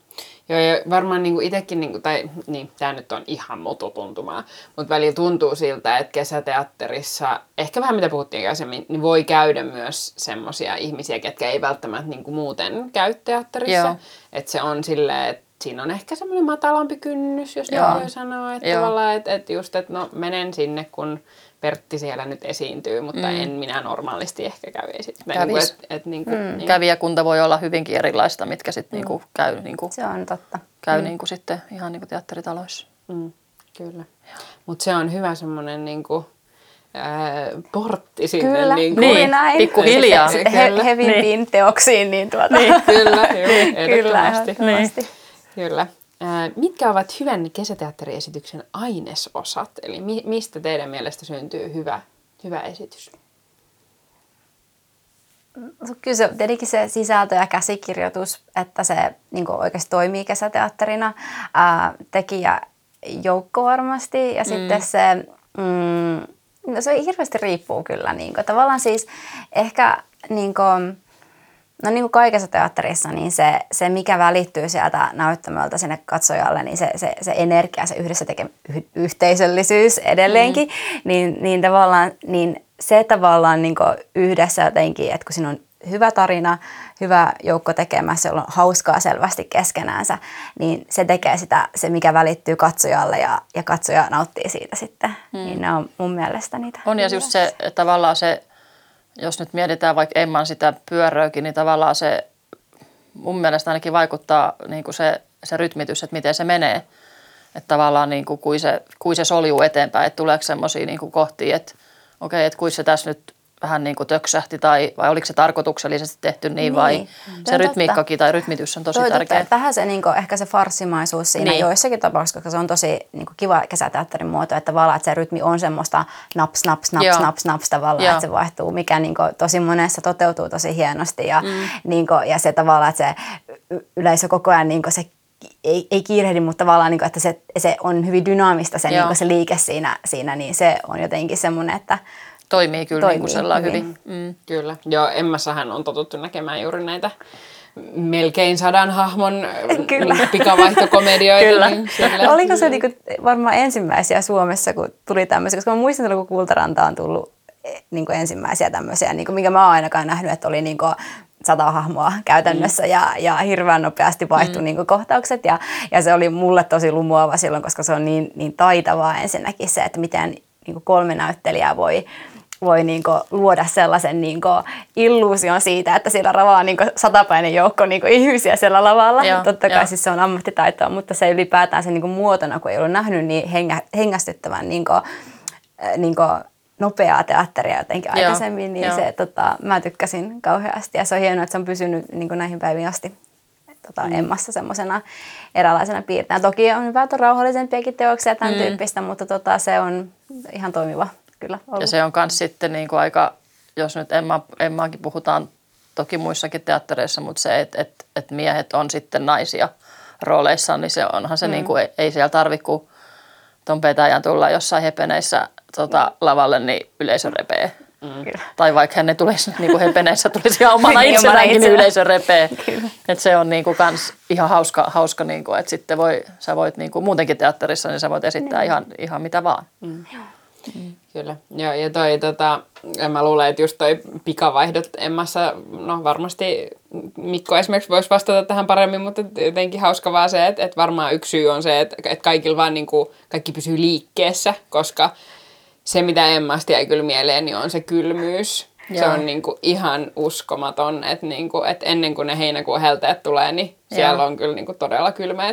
Joo, ja varmaan niin itsekin, niin kuin, tai niin, tämä nyt on ihan mututuntumaa, mutta välillä tuntuu siltä, että kesäteatterissa, ehkä vähän mitä puhuttiin aikaisemmin, niin voi käydä myös semmoisia ihmisiä, ketkä ei välttämättä niin kuin muuten käy teatterissa. Että se on silleen, että siinä on ehkä semmoinen matalampi kynnys, jos Joo. voi sanoa, että Joo. tavallaan, että, että just, että no menen sinne, kun Pertti siellä nyt esiintyy, mutta mm. en minä normaalisti ehkä käy esittämään. Niin kuin, että, että, niin kuin, mm. niin. Kävijäkunta voi olla hyvinkin erilaista, mitkä sitten niinku käy, niinku, Se on totta. käy niinku sitten ihan niinku teatteritaloissa. Mm, kyllä. Mutta se on hyvä semmoinen niinku, ää, portti sinne. Kyllä, niinku, juuri Niin, näin. pikkuhiljaa. Sitten he, hevimpiin niin. teoksiin, niin tuota. Kyllä, kyllä, Kyllä, ehdottomasti. ehdottomasti. Kyllä. Mitkä ovat hyvän kesäteatteriesityksen ainesosat? Eli mi- mistä teidän mielestä syntyy hyvä, hyvä esitys? Kyllä se, tietenkin se sisältö ja käsikirjoitus, että se niin oikeasti toimii kesäteatterina. Ää, tekijä joukko varmasti ja mm. sitten se, mm, no se hirveästi riippuu kyllä. Niin kuin, tavallaan siis ehkä niin kuin, No niin kuin kaikessa teatterissa, niin se, se mikä välittyy sieltä näyttämöltä sinne katsojalle, niin se, se, se energia, se yhdessä tekemä yhteisöllisyys edelleenkin, mm. niin, niin tavallaan niin se tavallaan niin yhdessä jotenkin, että kun siinä on hyvä tarina, hyvä joukko tekemässä, jolla on hauskaa selvästi keskenäänsä, niin se tekee sitä, se mikä välittyy katsojalle ja, ja katsoja nauttii siitä sitten. Mm. Niin ne on mun mielestä niitä. On ja just se, tavallaan se jos nyt mietitään vaikka Emman sitä pyöröäkin, niin tavallaan se mun mielestä ainakin vaikuttaa niin kuin se, se rytmitys, että miten se menee. Että tavallaan niin kuin, kui, se, kui se soljuu eteenpäin, että tuleeko semmoisia niin kohtia, että okei, okay, että kuin se tässä nyt vähän niin kuin töksähti tai vai oliko se tarkoituksellisesti tehty niin, niin. vai se rytmiikkakin tai rytmitys on tosi Toi tärkeä. Totta, vähän se niin kuin, ehkä se farssimaisuus siinä niin. joissakin tapauksissa, koska se on tosi niin kuin kiva kesäteatterin muoto, että tavallaan että se rytmi on semmoista naps, naps, naps, Joo. naps, naps tavallaan, Joo. että se vaihtuu, mikä niin kuin, tosi monessa toteutuu tosi hienosti ja, mm. niin kuin, ja se tavallaan, että se yleisö koko ajan niin kuin se ei, ei kiirehdi, mutta tavallaan, niin kuin, että se, se on hyvin dynaamista se, niin kuin se liike siinä, siinä, niin se on jotenkin semmoinen, että toimii kyllä toimii, niin kuin hyvin. hyvin. Mm. Kyllä. Joo, Emmassahan on totuttu näkemään juuri näitä melkein sadan hahmon Kyllä. pikavaihtokomedioita. Kyllä. Niin no, oliko se niinku varmaan ensimmäisiä Suomessa, kun tuli tämmöisiä, koska mä muistan, kun Kultaranta on tullut eh, niinku ensimmäisiä tämmöisiä, niinku, minkä mä oon ainakaan nähnyt, että oli niinku sata hahmoa käytännössä mm. ja, ja hirveän nopeasti vaihtui mm. niin kohtaukset ja, ja se oli mulle tosi lumoava silloin, koska se on niin, niin taitavaa ensinnäkin se, että miten niin kolme näyttelijää voi voi niinku luoda sellaisen niinku illuusion siitä, että siellä ravaa niinku satapäinen joukko niinku ihmisiä siellä lavalla. Joo, Totta kai siis se on ammattitaitoa, mutta se ylipäätään se niinku muotona, kun ei ollut nähnyt niin hengä, hengästyttävän niinku, äh, niinku nopeaa teatteria jotenkin joo, aikaisemmin, niin se, tota, mä tykkäsin kauheasti. Ja se on hienoa, että se on pysynyt niin näihin päiviin asti tota, mm. Emmassa semmoisena eräänlaisena piirteinä. Toki on hyvä rauhallisempiakin teoksia tämän mm. tyyppistä, mutta tota, se on ihan toimiva kyllä ollut. Ja se on myös sitten niin kuin aika, jos nyt Emma, Emmaakin puhutaan toki muissakin teattereissa, mutta se, että et, et miehet on sitten naisia rooleissaan, niin se onhan se, mm. niin kuin, ei, ei siellä tarvitse kuin ton petäjän tulla jossain hepeneissä tota, lavalle, niin yleisö repee. Mm. Tai vaikka ne tulisi, niin kuin hepeneissä tulisi ihan omana itsenäänkin, niin yleisö repee. Et se on niin kuin kans ihan hauska, hauska niin kuin, että sitten voi, sä voit niin kuin, muutenkin teatterissa, niin sä voit esittää mm. ihan, ihan mitä vaan. Mm. Mm. Kyllä. Joo, ja toi, tota, mä luulen, että just toi pikavaihdot Emmassa, no varmasti Mikko esimerkiksi voisi vastata tähän paremmin, mutta jotenkin hauska vaan se, että, että varmaan yksi syy on se, että, että kaikilla vaan niin kuin, kaikki pysyy liikkeessä, koska se, mitä Emmasta jäi kyllä mieleen, niin on se kylmyys. Joo. Se on niinku ihan uskomaton, että niinku, et ennen kuin ne heinäkuun helteet tulee, niin Joo. siellä on kyllä niinku todella kylmä.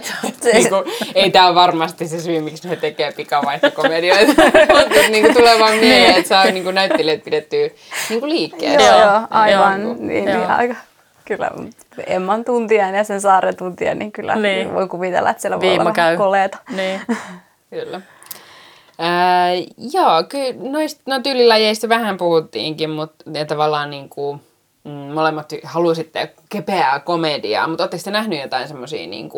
niinku, ei tämä ole varmasti se syy, miksi ne tekee pikavaihtokomedioita, mutta niinku tulee vaan mieleen, että saa niinku näyttelijät pidettyä niinku liikkeessä. Joo, joo, aivan. Joo. Niin, niin, joo. aika. Kyllä, Emman tuntien ja sen saaren tuntien, niin kyllä niin. voi kuvitella, että siellä Viima voi olla käy. koleeta. Niin. kyllä. Ää, joo, kyllä noista no, tyylilajeista vähän puhuttiinkin, mutta tavallaan niin kuin, mm, molemmat halusitte kepeää komediaa, mutta oletteko te nähnyt jotain semmoisia niin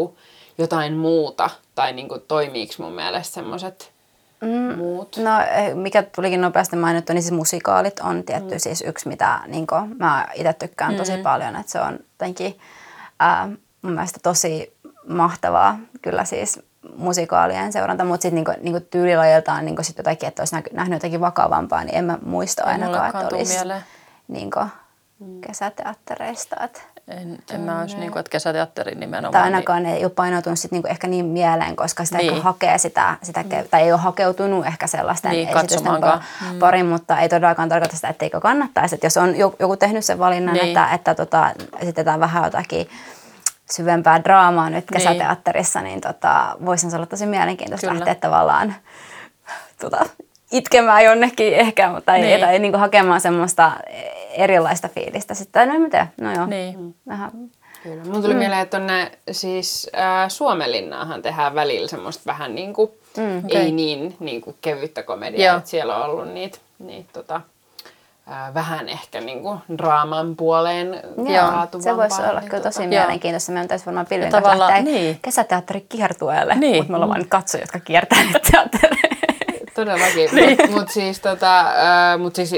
jotain muuta, tai niin kuin, toimiiko mun mielestä semmoiset mm, muut? No eh, mikä tulikin nopeasti mainittu, niin siis musikaalit on tietty mm. siis yksi, mitä niin kuin, mä itse tykkään mm. tosi paljon, että se on jotenkin ää, mun mielestä tosi mahtavaa kyllä siis musikaalien seuranta, mutta sitten niinku, niinku tyylilajiltaan niinku sit jotakin, että olisi nähnyt jotakin vakavampaa, niin en mä muista ainakaan, että olisi niinku, mm. kesäteattereista. Että en, en mä olisi, niin kuin, että kesäteatteri nimenomaan. Tai ainakaan niin... ei ole painoutunut sit, niin kuin, ehkä niin mieleen, koska sitä niin. hakee sitä, sitä mm. tai ei ole hakeutunut ehkä sellaisten niin, esitysten mm. parin, mutta ei todellakaan tarkoita sitä, etteikö kannattaisi. Että jos on joku tehnyt sen valinnan, niin. että, että tota, esitetään vähän jotakin syvempää draamaa nyt kesäteatterissa, niin, niin tota, voisin olla tosi mielenkiintoista Kyllä. lähteä tavallaan tota, itkemään jonnekin ehkä, tai, niin. tai niin kuin hakemaan semmoista erilaista fiilistä sitten. No mitä, no joo. Niin. Vähän. Kyllä. Mun tuli mm. mieleen, että tonne siis äh, Suomenlinnaahan tehdään välillä semmoista vähän niin kuin, mm, okay. ei niin, niin kuin kevyttä komediaa, että siellä on ollut niitä, niitä tota, vähän ehkä niin kuin draaman puoleen Joo, se voisi olla niin kyllä tosi tota, mielenkiintoista. Meidän täytyisi varmaan pilvin kanssa lähteä niin. kesäteatterikiertueelle, niin. mutta me ollaan vain katsojia, jotka kiertää nyt teattereita. Todellakin. niin. Mutta mut siis, tota, mut siis,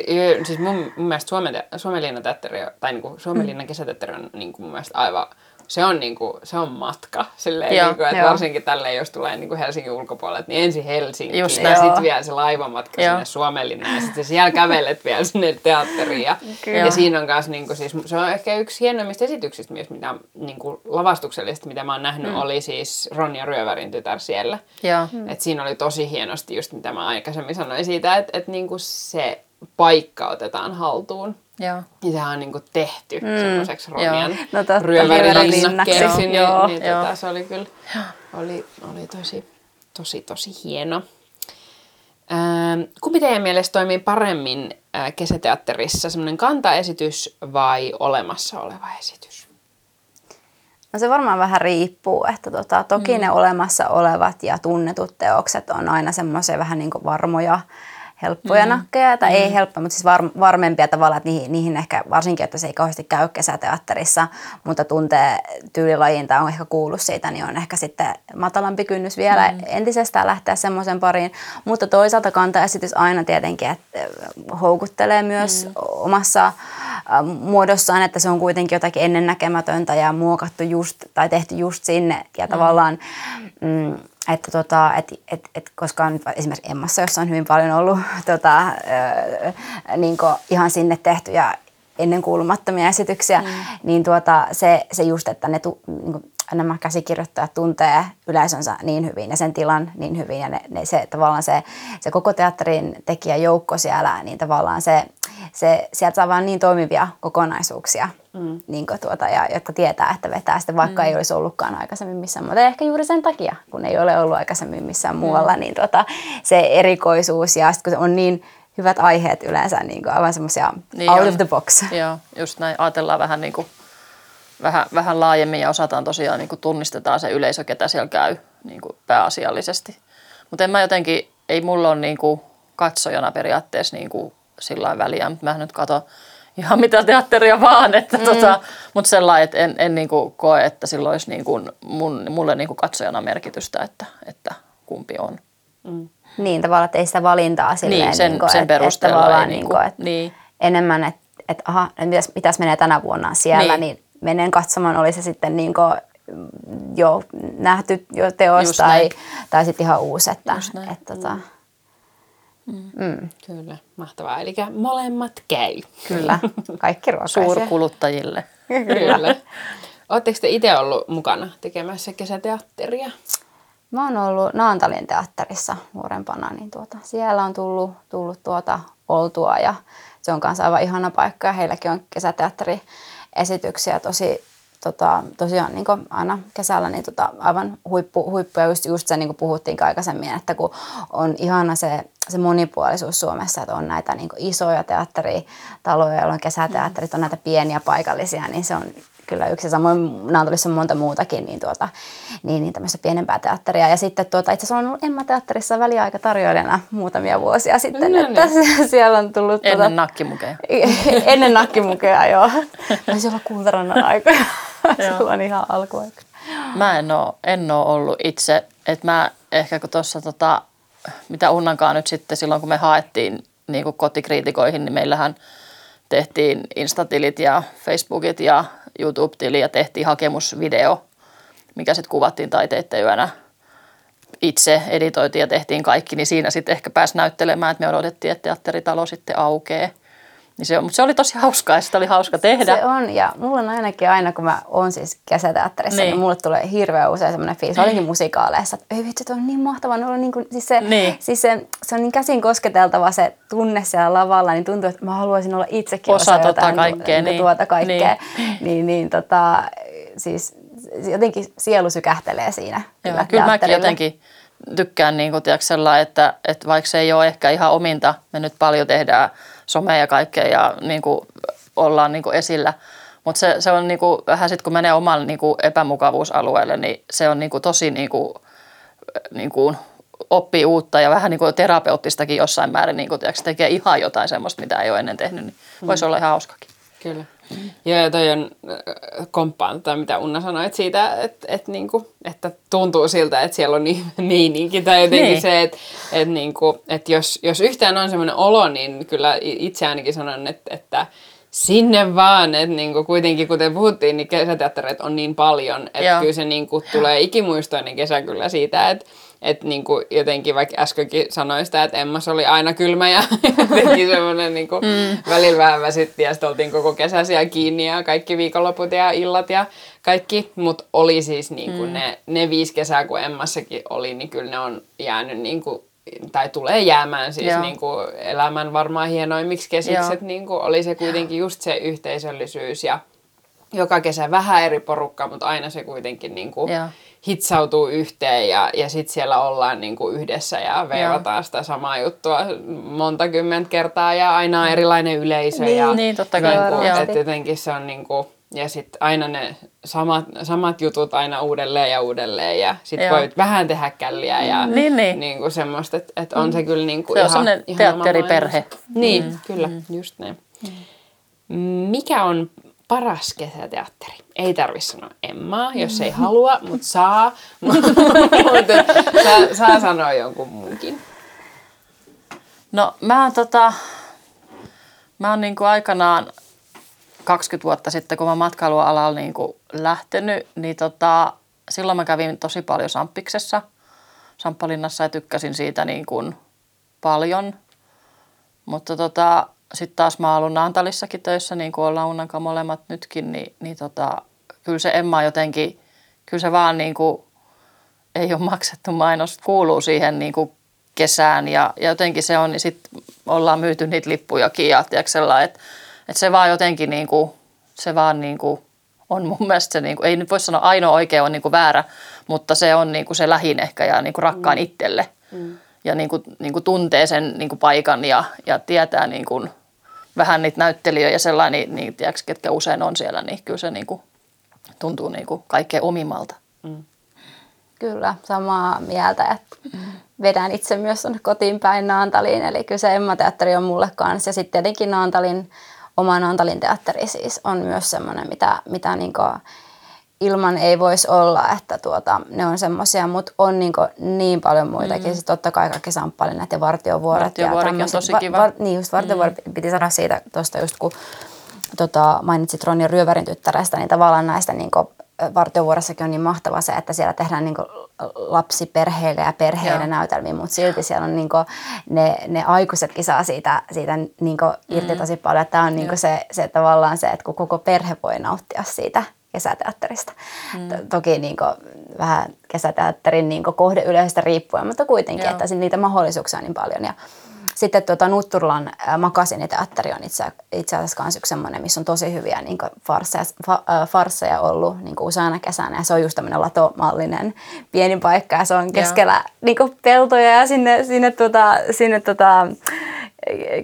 siis mun, mun mielestä Suomen, Suomenlinnan teatteri, tai niinku Suomenlinnan kesäteatteri on niinku mun mielestä aivan se on, niinku, se on matka. Silleen, Joo, niinku, että joo. varsinkin tälleen, jos tulee niinku Helsingin ulkopuolelle, niin ensin Helsinki Just ja sitten vielä se laivamatka Joo. sinne Suomenlinnaan ja sitten siellä kävelet vielä sinne teatteriin. Ja, Kyllä. ja siinä on myös, niinku, siis, se on ehkä yksi hienoimmista esityksistä myös, mitä niinku, lavastuksellisesti, mitä mä oon nähnyt, mm. oli siis Ronja Ryövärin tytär siellä. Joo. Et siinä oli tosi hienosti just mitä mä aikaisemmin sanoin siitä, että et niinku se paikka otetaan haltuun. Joo. Ja sehän on niinku tehty mm. semmoiseksi Ronjan No ryövärilinnaksi. Niin, Joo, niin, joo. tota, se oli kyllä oli, oli tosi, tosi, tosi hieno. Ähm, kumpi teidän mielestä toimii paremmin äh, kesäteatterissa, semmoinen kantaesitys vai olemassa oleva esitys? No se varmaan vähän riippuu, että tota, toki mm. ne olemassa olevat ja tunnetut teokset on aina semmoisia vähän niin kuin varmoja, helppoja mm. nakkeja, tai mm. ei helppoja, mutta siis var, varmempia tavalla, että niihin, niihin ehkä varsinkin, että se ei kauheasti käy kesäteatterissa, mutta tuntee tyylilajin tai on ehkä kuullut siitä, niin on ehkä sitten matalampi kynnys vielä mm. entisestään lähteä semmoisen pariin. Mutta toisaalta kantaesitys aina tietenkin, että houkuttelee myös mm. omassa muodossaan, että se on kuitenkin jotakin ennennäkemätöntä ja muokattu just, tai tehty just sinne. Ja mm. tavallaan, mm, että tota, et, et, et, koska on esimerkiksi Emmassa, jossa on hyvin paljon ollut tota, äh, niin ihan sinne tehtyjä ennenkuulumattomia esityksiä, mm. niin tuota, se, se just, että ne tu, niin kuin, nämä käsikirjoittajat tuntee yleisönsä niin hyvin ja sen tilan niin hyvin ja ne, ne, se, tavallaan se, se koko teatterin tekijäjoukko siellä, niin tavallaan se, se, sieltä saa vaan niin toimivia kokonaisuuksia, mm. niin tuota, ja, jotka tietää, että vetää sitten vaikka mm. ei olisi ollutkaan aikaisemmin missään muuta. Ja ehkä juuri sen takia, kun ei ole ollut aikaisemmin missään muualla, mm. niin tuota, se erikoisuus ja sitten kun on niin hyvät aiheet yleensä, niin kuin aivan semmoisia Niin out on. of the box. Joo, just näin. Ajatellaan vähän, niin kuin, vähän, vähän laajemmin ja osataan tosiaan niin kuin tunnistetaan se yleisö, ketä siellä käy niin kuin pääasiallisesti. Mutta en mä jotenkin, ei mulla ole niin kuin katsojana periaatteessa niin kuin sillä lailla väliä, mutta mä nyt katon ihan mitä teatteria vaan, että mm. tota, mutta sellainen, että en, en niin kuin koe, että sillä olisi niin kuin mun, mulle niin kuin katsojana merkitystä, että, että kumpi on. Niin, tavallaan, että ei sitä valintaa silleen, Niin, sen- niin kuin, sen että, että perusteella tavallaan ei niin niinku- kuin, että niin. enemmän, että, että aha, että mitäs, mitäs menee tänä vuonna siellä, Niin. niin, niin menen katsomaan, oli se sitten niin kuin jo nähty jo teos Just tai, näin. tai sitten ihan uusi, että, Just näin. että, tota, Kyllä, mahtavaa. Eli molemmat käy. kyllä, kaikki ruokaisia. Suurkuluttajille. Kyllä. Oletteko te itse ollut mukana tekemässä kesäteatteria? Mä oon ollut Naantalin teatterissa nuorempana, niin tuota, siellä on tullut, tullut tuota oltua ja se on kanssa aivan ihana paikka ja heilläkin on kesäteatteriesityksiä tosi tota, tosiaan niin aina kesällä niin tota, aivan huippu, huippu ja just, just se niin kuin puhuttiin aikaisemmin, että kun on ihana se, se monipuolisuus Suomessa, että on näitä niin isoja teatteritaloja, joilla on kesäteatterit, on näitä pieniä paikallisia, niin se on kyllä yksi. Ja samoin Naantolissa on monta muutakin, niin, tuota, niin, niin tämmöistä pienempää teatteria. Ja sitten tuota, itse asiassa olen ollut Emma-teatterissa väliaikatarjoilijana muutamia vuosia sitten, No että niin. siellä on tullut... Ennen tuota, nakkimukeja. Ennen nakkimukea, joo. Taisi olla kultarannan aikoja. Silloin ihan alkuaika. Mä en oo, en oo ollut itse, että mä ehkä kun tuossa tota, mitä Unnankaan nyt sitten silloin kun me haettiin niin kuin kotikriitikoihin, niin meillähän tehtiin Instatilit ja Facebookit ja YouTube-tili ja tehtiin hakemusvideo, mikä sitten kuvattiin taiteiden yönä itse, editoitiin ja tehtiin kaikki, niin siinä sitten ehkä pääsi näyttelemään, että me odotettiin, että teatteritalo sitten aukeaa. Niin se, on- mutta se oli tosi hauskaa ja sitä oli hauska tehdä. Se on, ja mulla on ainakin aina, kun mä oon siis kesäteatterissa, niin, Niin. niin mulle tulee hirveän usein semmoinen fiilis, varsinkin musikaaleissa, että ei vitsi, on niin mahtavaa, ne on niin kuin, siis, se, Niin. siis se, se, on niin käsin kosketeltava se tunne siellä lavalla, niin tuntuu, että mä haluaisin olla itsekin Osa tota jotain kaikkea, tu- niin. tuota kaikkea. Niin. Niin, niin, tota, siis jotenkin sielu sykähtelee siinä. Joo, kyllä, kyllä mäkin jotenkin tykkään niin kuin, tiedätkö, että, että vaikka se ei ole ehkä ihan ominta, me nyt paljon tehdään somea ja kaikkea ja niin kuin, ollaan niin kuin esillä, mutta se, se on niin kuin, vähän sitten kun menee omalle niin kuin epämukavuusalueelle, niin se on niin kuin, tosi niin kuin, niin kuin, oppii uutta ja vähän niin kuin terapeuttistakin jossain määrin, niin kuin, tiedätkö, tekee ihan jotain semmoista, mitä ei ole ennen tehnyt, niin voisi olla ihan hauskakin. Kyllä. Joo, ja toi on äh, komppaan tai mitä Unna sanoi, että siitä, että, että, niinku, että tuntuu siltä, että siellä on niin meininki tai jotenkin Niin. se, että, että, niinku, että jos, jos yhtään on semmoinen olo, niin kyllä itse ainakin sanon, että, että sinne vaan, että niinku kuitenkin kuten puhuttiin, niin kesäteattereita on niin paljon, että Joo. kyllä se niinku tulee ikimuistoinen kesä kyllä siitä, että että niinku jotenkin vaikka äskenkin sanoin sitä, että Emmas oli aina kylmä ja jotenkin semmoinen niinku mm. välillä vähän väsytti ja sitten oltiin koko kesä siellä kiinni ja kaikki viikonloput ja illat ja kaikki. Mutta oli siis niinku mm. ne, ne viisi kesää, kun Emmassakin oli, niin kyllä ne on jäänyt niinku, tai tulee jäämään siis Joo. niinku elämän varmaan hienoimmiksi kesiksi, että niinku oli se kuitenkin just se yhteisöllisyys ja joka kesä vähän eri porukkaa, mutta aina se kuitenkin niinku Joo. Hitsautuu yhteen ja, ja sitten siellä ollaan niinku yhdessä ja veivataan sitä samaa juttua monta kymmentä kertaa ja aina on erilainen yleisö. Niin, ja, niin, totta kai, Niinku, joo. et jotenkin se on niinku, ja sitten aina ne samat, samat jutut aina uudelleen ja uudelleen ja sitten voit vähän tehdä källiä ja Niin, niin. Niinku semmoista, että et on se kyllä niinku Se on ihan, semmoinen ihan teatteriperhe. oma maailmansa. Niin, mm. kyllä, mm. just näin. Mikä on paras kesäteatteri? Ei tarvi sanoa Emmaa, jos ei halua, mutta saa. Saa, saa sanoa jonkun muunkin. No mä oon tota, mä oon niinku aikanaan 20 vuotta sitten, kun mä matkailualalla niinku lähtenyt, niin tota, silloin mä kävin tosi paljon Samppiksessa, Samppalinnassa ja tykkäsin siitä niin kuin paljon. Mutta tota, sitten taas mä oon ollut Naantalissakin töissä, niin kuin ollaan Unnan kanssa molemmat nytkin, niin, niin tota, kyllä se Emma jotenkin, kyllä se vaan niin kuin, ei ole maksettu mainos, kuuluu siihen niin kuin kesään ja, ja jotenkin se on, niin sitten ollaan myyty niitä lippujakin ja tiedätkö että, että se vaan jotenkin niin kuin, se vaan niin kuin on mun mielestä se, niin kuin, ei nyt voi sanoa ainoa oikea on niin kuin väärä, mutta se on niin kuin se lähin ehkä ja niin kuin rakkaan mm. itselle. Mm. Ja niin kuin, niin kuin tuntee sen niin kuin paikan ja, ja tietää niin kuin vähän niitä näyttelijöitä ja sellainen, niin, niin tiedätkö, ketkä usein on siellä, niin kyllä se niin kuin tuntuu niin kuin kaikkein omimmalta. Kyllä, samaa mieltä. Että vedän itse myös tuonne kotiin päin Naantaliin, eli kyllä se Emma-teatteri on mulle kanssa. Ja sitten tietenkin Naantalin, oma Naantalin teatteri siis on myös semmoinen, mitä, mitä niinku ilman ei voisi olla, että tuota, ne on semmoisia, mutta on niinku niin paljon muitakin. Mm. Siis totta kai kaikki samppalinnat ja vartiovuoret. Vartiovuorikin ja on tosi kiva. niin, just vartiovuori mm. piti sanoa siitä tuosta just kun tota, mainitsit Ronja Ryövärin tyttärestä, niin tavallaan näistä niin vartiovuorossakin on niin mahtava se, että siellä tehdään niin lapsiperheille ja perheille Joo. näytelmiä, mutta silti siellä on niin ne, ne aikuisetkin saa siitä, siitä niin irti tosi paljon. Tämä on niin se, se tavallaan se, että kun koko perhe voi nauttia siitä kesäteatterista. Mm. Toki niin vähän kesäteatterin niin kohdeyleisöstä riippuen, mutta kuitenkin, Joo. että niitä mahdollisuuksia on niin paljon. Ja sitten tuota, Nutturlan Makasiniteatteri on itse, itse asiassa myös yksi semmoinen, missä on tosi hyviä niin farsseja, fa, ää, farsseja ollut niin useana kesänä. Ja se on just tämmöinen latomallinen pieni paikka ja se on keskellä niin peltoja ja sinne, sinne, tuota, sinne tuota,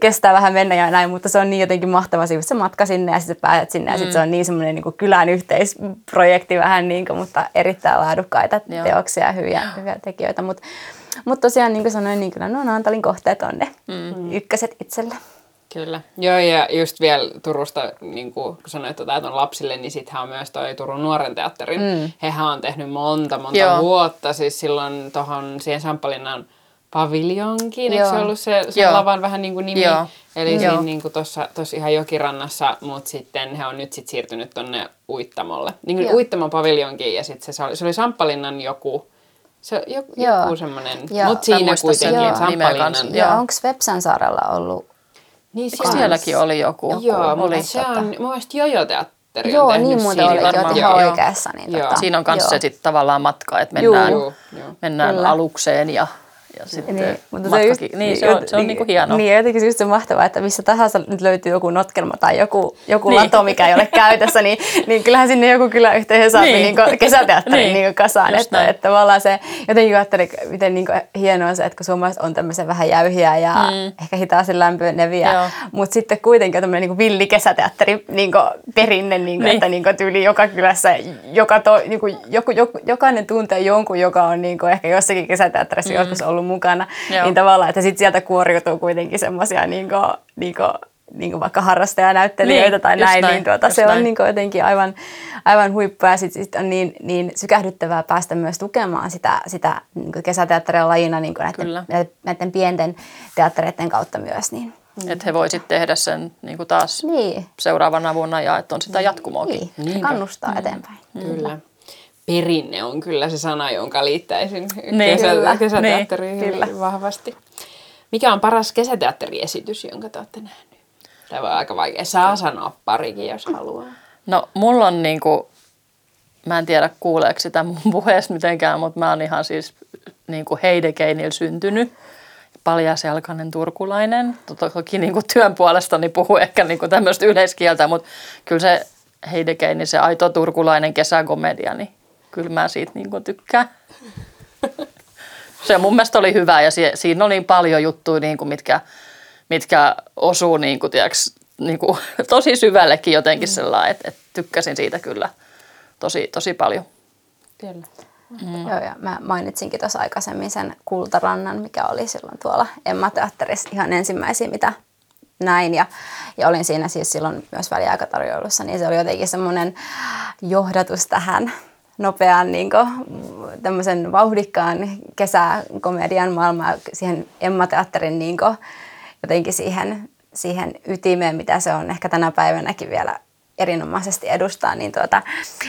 kestää vähän mennä ja näin, mutta se on niin jotenkin mahtava se, matka sinne ja sitten pääset sinne ja sitten se on niin semmoinen niin kylän yhteisprojekti vähän, niin kuin, mutta erittäin laadukkaita Joo. teoksia ja hyviä, hyviä tekijöitä. Mutta mutta tosiaan niin kuin sanoin, niin kyllä nuo Naantalin kohteet on ne mm. ykköset itselle. Kyllä. Joo, ja just vielä Turusta, niin kuin sanoit, että on lapsille, niin sittenhän on myös toi Turun nuoren teatterin. Mm. Hehän on tehnyt monta, monta Joo. Joo. vuotta, siis silloin tuohon siihen Sampalinnan paviljonkiin, eikö se Joo. ollut se, se Joo. lavan vähän niin kuin nimi? Joo. Eli Joo. siinä niin tuossa ihan jokirannassa, mutta sitten he on nyt sit siirtynyt tonne Uittamolle. Niin kuin Joo. Uittamon paviljonkiin ja sitten se, se oli, se oli Sampalinnan joku, se, joku, Joo. joku semmoinen, Joo. mutta siinä kuitenkin kanssa. Sampalinnan. Joo. Ja onko Vepsän saarella ollut? Niin Eikö sielläkin oli joku? Joo, oli. mutta se on, mun mielestä Jojo-teatteri Joo, on niin muuten siinä. oli, varmaan. ihan Joo. oikeassa. Niin Joo. tota, Siinä on myös joo. se sit tavallaan matka, että Juu. mennään, Joo, joo. mennään Kyllä. alukseen ja, ja sitten niin, mutta matkakin. niin, se on, se on niinku hienoa. Niin, jotenkin se just se mahtavaa, että missä tahansa nyt löytyy joku notkelma tai joku, joku Niin. lato, mikä ei ole käytössä, niin, niin kyllähän sinne joku kyllä yhteen saa Niin. niin. niin kesäteatterin Niin. niin. kasaan. Just Että, näin. että tavallaan se, jotenkin ajattelin, miten niin hienoa se, että kun suomalaiset on tämmöisen vähän jäyhiä ja mm. ehkä hitaasti lämpöneviä, mutta sitten kuitenkin on tämmöinen niin villi kesäteatteri niin perinne, niin kuin, Niin. että niin kuin, tyyli joka kylässä, joka to, niin kuin, joku, joku, jokainen tuntee jonkun, joka on niin kuin, ehkä jossakin kesäteatterissa mm. joskus ollut mukana, Joo. niin tavallaan, että sitten sieltä kuoriutuu kuitenkin semmoisia niin kuin, niin kuin, niin kuin vaikka harrastajanäyttelijöitä Niin, tai näin, näin, niin tuota, se on näin. niin kuin jotenkin aivan, aivan huippua ja sitten sit on niin, niin sykähdyttävää päästä myös tukemaan sitä, sitä niin kuin kesäteatteria lajina niin kuin Kyllä. näiden, näiden pienten teattereiden kautta myös. Niin, Että he voisit tehdä sen niin kuin taas niin, seuraavana vuonna ja että on sitä jatkumoakin. niin. se Niinpä. kannustaa eteenpäin. Kyllä. Perinne on kyllä se sana, jonka liittäisin Niin. kesä, Kyllä. kesäteatteriin Niin, kyllä. vahvasti. Mikä on paras kesäteatteriesitys, jonka te olette nähneet? Tämä voi olla aika vaikea. Saa sanoa parikin, jos haluaa. No mulla on niinku, mä en tiedä kuuleeko sitä mun puheesta mitenkään, mutta mä oon ihan siis niinku Heidekeinillä syntynyt. Paljasjalkainen turkulainen. To- Toki niinku työn puolestani puhuu ehkä niinku tämmöistä yleiskieltä, mutta kyllä se Heidekeini, se aito turkulainen kesäkomedia, niin kyllä mä siitä niinku tykkään. Se mun mielestä oli hyvä ja siinä oli paljon juttuja, niin kuin mitkä, mitkä osuu niin kuin, tiiäks, niin kuin, tosi syvällekin jotenkin sellainen, että, että tykkäsin siitä kyllä tosi, tosi paljon. Kyllä. Mm. Joo, ja mä mainitsinkin tuossa aikaisemmin sen Kultarannan, mikä oli silloin tuolla Emma-teatterissa ihan ensimmäisiä, mitä näin. Ja, ja olin siinä siis silloin myös väliaikatarjoilussa, niin se oli jotenkin semmoinen johdatus tähän nopean niin tämmöisen vauhdikkaan kesäkomedian maailmaan, siihen Emma-teatterin niin jotenkin siihen, siihen ytimeen, mitä se on ehkä tänä päivänäkin vielä erinomaisesti edustaa, niin, tuota,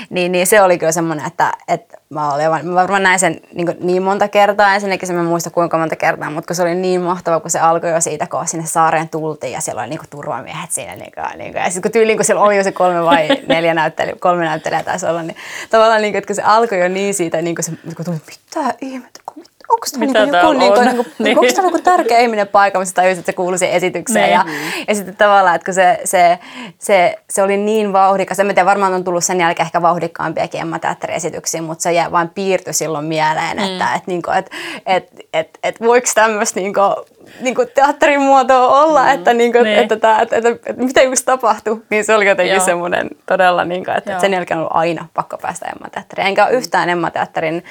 niin, niin se oli kyllä semmoinen, että, että mä, olin, mä varmaan näin sen niin, niin monta kertaa, ensinnäkin se mä muista kuinka monta kertaa, mutta kun se oli niin mahtava, kun se alkoi jo siitä, kun sinne saareen tultiin ja siellä oli niin kuin, turvamiehet siinä. Niin kuin, niin kuin, ja sitten kun tyyliin, kun siellä oli jo se kolme vai neljä näyttelijä, kolme näyttelijää taisi olla, niin tavallaan niin kuin, että kun se alkoi jo niin siitä, niin kuin se, kun tuli, mitä ihmettä, kun onko tämä niinku joku, niinku, on? niinku, Niin. onko tämä niinku tärkeä ihminen paikalla, mutta tajusin, että se kuului siihen esitykseen. Niin. Ja, ja sitten tavallaan, että kun se, se, se, se oli niin vauhdikas, en tiedä, varmaan on tullut sen jälkeen ehkä vauhdikkaampiakin Emma teatteriesityksiä, mutta se jää vain piirtyi silloin mieleen, että Mm. et, niinku, et, et, et, et voiko tämmöistä niinku, niinku teatterin muotoa olla, mm. että, niinku, Niin. että, että, että, että, että, että mitä just tapahtui, niin se oli jotenkin Joo. semmoinen todella, niinku, että, Joo. että sen jälkeen on ollut aina pakko päästä Emma teatteriin. Enkä ole yhtään Emma teatterin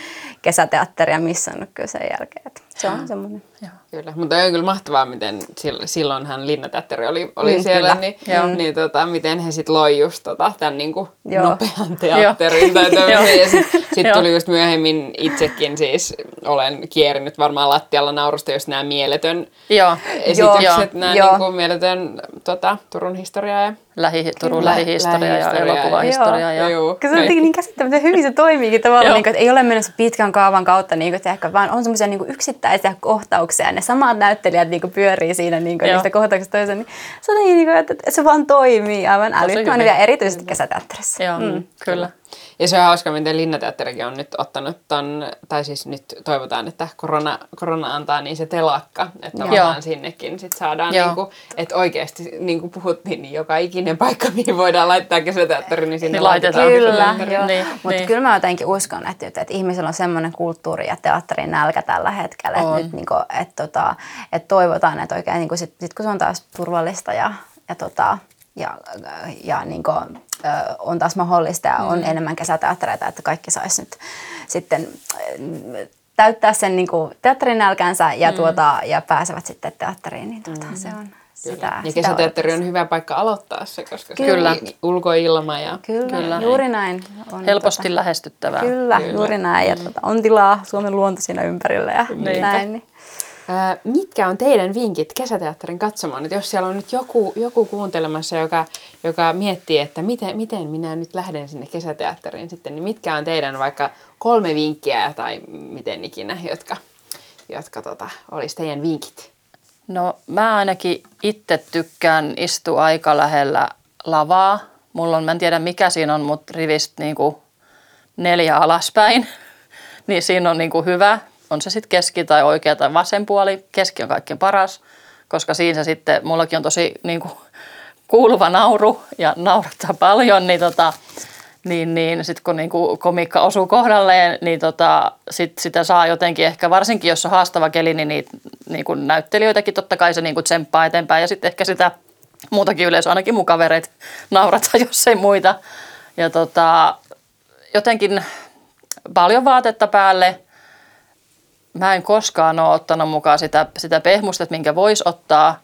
kesäteatteria missannut kyllä sen jälkeen. Että se on semmoinen. Kyllä, mutta on kyllä mahtavaa, miten sil- silloinhan Linnateatteri oli, oli Mm, siellä, kyllä. niin, Joo. niin tota, miten he sitten loi just tota, tämän niinku Joo. nopean teatterin tai Joo. tämmöisen. ja sitten sit Joo. tuli just myöhemmin itsekin siis, olen kierinyt varmaan lattialla naurusta just nämä mieletön Joo, esitykset, nämä Joo. niinku mieletön tota, Turun historiaa ja Lähi, Turun Lä- lähihistoria ja lähihistoria ja- elokuvahistoria. Ja, Joo. Kun se on jotenkin niin käsittämätön hyvin se toimiikin tavallaan, niin kuin, että ei ole mennyt se pitkän kaavan kautta, niin kuin, tiedätkö, vaan on semmoisia niin yksittäisiä kohtauksia. Ne samat näyttelijät niin kuin, pyörii siinä niin kuin, niistä kohtauksista toiseen. Niin se on niin, kuin, että, että se vaan toimii aivan älyttömän. Ja erityisesti kesäteatterissa. Joo, mm. kyllä. Ja se on hauska, miten Linnateatterikin on nyt ottanut ton, tai siis nyt toivotaan, että korona, korona antaa niin se telakka, että Joo. tavallaan sinnekin sit saadaan, Joo. niinku, että oikeasti niin kuin puhuttiin, niin joka ikinen paikka, mihin voidaan laittaa kesäteatteri, niin sinne Niin laitetaan laitetaan. Kyllä, joo. Niin, Mutta niin. kyllä mä jotenkin uskon, että, että ihmisellä on semmoinen kulttuuri ja teatterin nälkä tällä hetkellä, että, nyt, niin kuin, että, tota, että toivotaan, että oikein niin kuin sit, sit kun se on taas turvallista ja, ja, tota, ja, ja niin kuin, on taas mahdollista ja on enemmän kesäteattereita, että kaikki saisi nyt sitten täyttää sen niin kuin teatterin nälkänsä ja, tuota, ja pääsevät sitten teatteriin, niin tuota, se on sitä. Ja sitä kesäteatteri on hyvä paikka aloittaa se, koska Kyllä. se on ulkoilma ja Kyllä, Kyllä. Juuri näin. On, Helposti tota, lähestyttävää. Kyllä, Kyllä, juuri näin. Ja tuota, on tilaa Suomen luonto siinä ympärillä ja Niinpä. näin. Niin. Mitkä on teidän vinkit kesäteatterin katsomaan? Että jos siellä on nyt joku, joku kuuntelemassa, joka, joka miettii, että miten, miten minä nyt lähden sinne kesäteatteriin sitten, niin mitkä on teidän vaikka kolme vinkkiä tai miten ikinä, jotka, jotka tota, olisi teidän vinkit? No mä ainakin itse tykkään istua aika lähellä lavaa. Mulla on, mä en tiedä mikä siinä on, mutta rivistä niinku neljä alaspäin. niin siinä on niinku hyvä. On se sitten keski tai oikea tai vasen puoli. Keski on kaikkein paras, koska siinä sitten, mullakin on tosi niinku kuuluva nauru ja naurattaa paljon, niin tota, niin, niin sitten kun niinku komikka osuu kohdalleen, niin tota, sit sitä saa jotenkin ehkä, varsinkin jos on haastava keli, niin niitä niinku näyttelijöitäkin totta kai se niinku tsemppaa eteenpäin ja sitten ehkä sitä muutakin yleisöä, ainakin mun kavereet naurata, jos ei muita. Ja tota, jotenkin paljon vaatetta päälle. Mä en koskaan ole ottanut mukaan sitä, sitä pehmustetta, minkä voisi ottaa.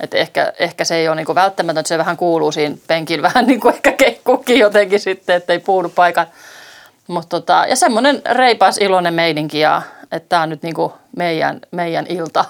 Et ehkä, ehkä se ei ole niinku välttämätöntä, se vähän kuuluu siinä penkillä vähän niin kuin ehkä keikkuukin jotenkin sitten, ettei puudu paikan. Mut tota, ja semmoinen reipas iloinen meininki ja että tämä on nyt niinku meidän, meidän ilta.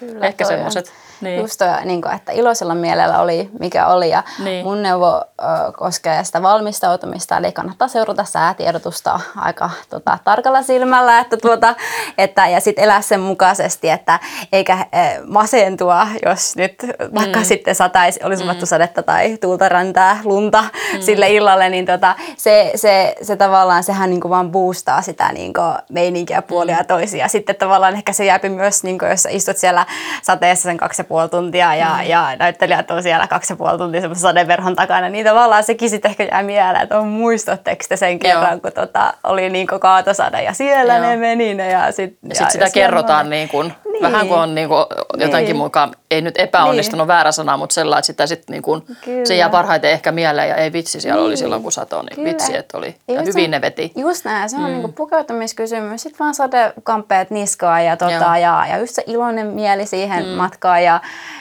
Kyllä, ehkä semmoiset. Niin. Just toi, niin kuin, että iloisella mielellä oli mikä oli ja Niin. mun neuvo ö, koskee sitä valmistautumista, eli kannattaa seurata säätiedotusta aika tota, tarkalla silmällä että, tuota, että, ja sitten elää sen mukaisesti, että eikä ö, masentua, jos nyt vaikka mm. sitten sataisi, olisi mm. sadetta tai tuulta räntää lunta mm. sille illalle, niin tota, se, se, se tavallaan sehän niin kuin vaan boostaa sitä niin kuin meininkiä puolia ja toisia. Sitten tavallaan ehkä se jääpi myös, niin kuin, jos istut siellä sateessa sen kaksi puoli tuntia ja, mm. ja näyttelijät on siellä kaksi ja puoli tuntia semmoisen sadeverhon takana, niin tavallaan sekin sitten ehkä jää mieleen, että on muistatteko te sen kerran, Joo. kun tota, oli niin kuin kaatosade ja siellä Joo. ne meni ne ja sit, Ja sitten sitä ja kerrotaan niin kuin, Niin. niin. vähän kuin on niin kuin jotenkin Niin. mukaan, ei nyt epäonnistunut niin. väärä sana, mutta sellainen, että sitä sitten niin kuin, Kyllä. se jää parhaiten ehkä mieleen ja ei vitsi, siellä niin. oli Niin. silloin kun sato, niin Kyllä. vitsi, että oli. Ja Ja hyvin se- ne veti. Just näin, se on mm. niinku pukeutumiskysymys. Sitten vaan sadekampeet niskaa ja, tota, Joo. ja, ja just se iloinen mieli siihen mm. matkaan. Ja,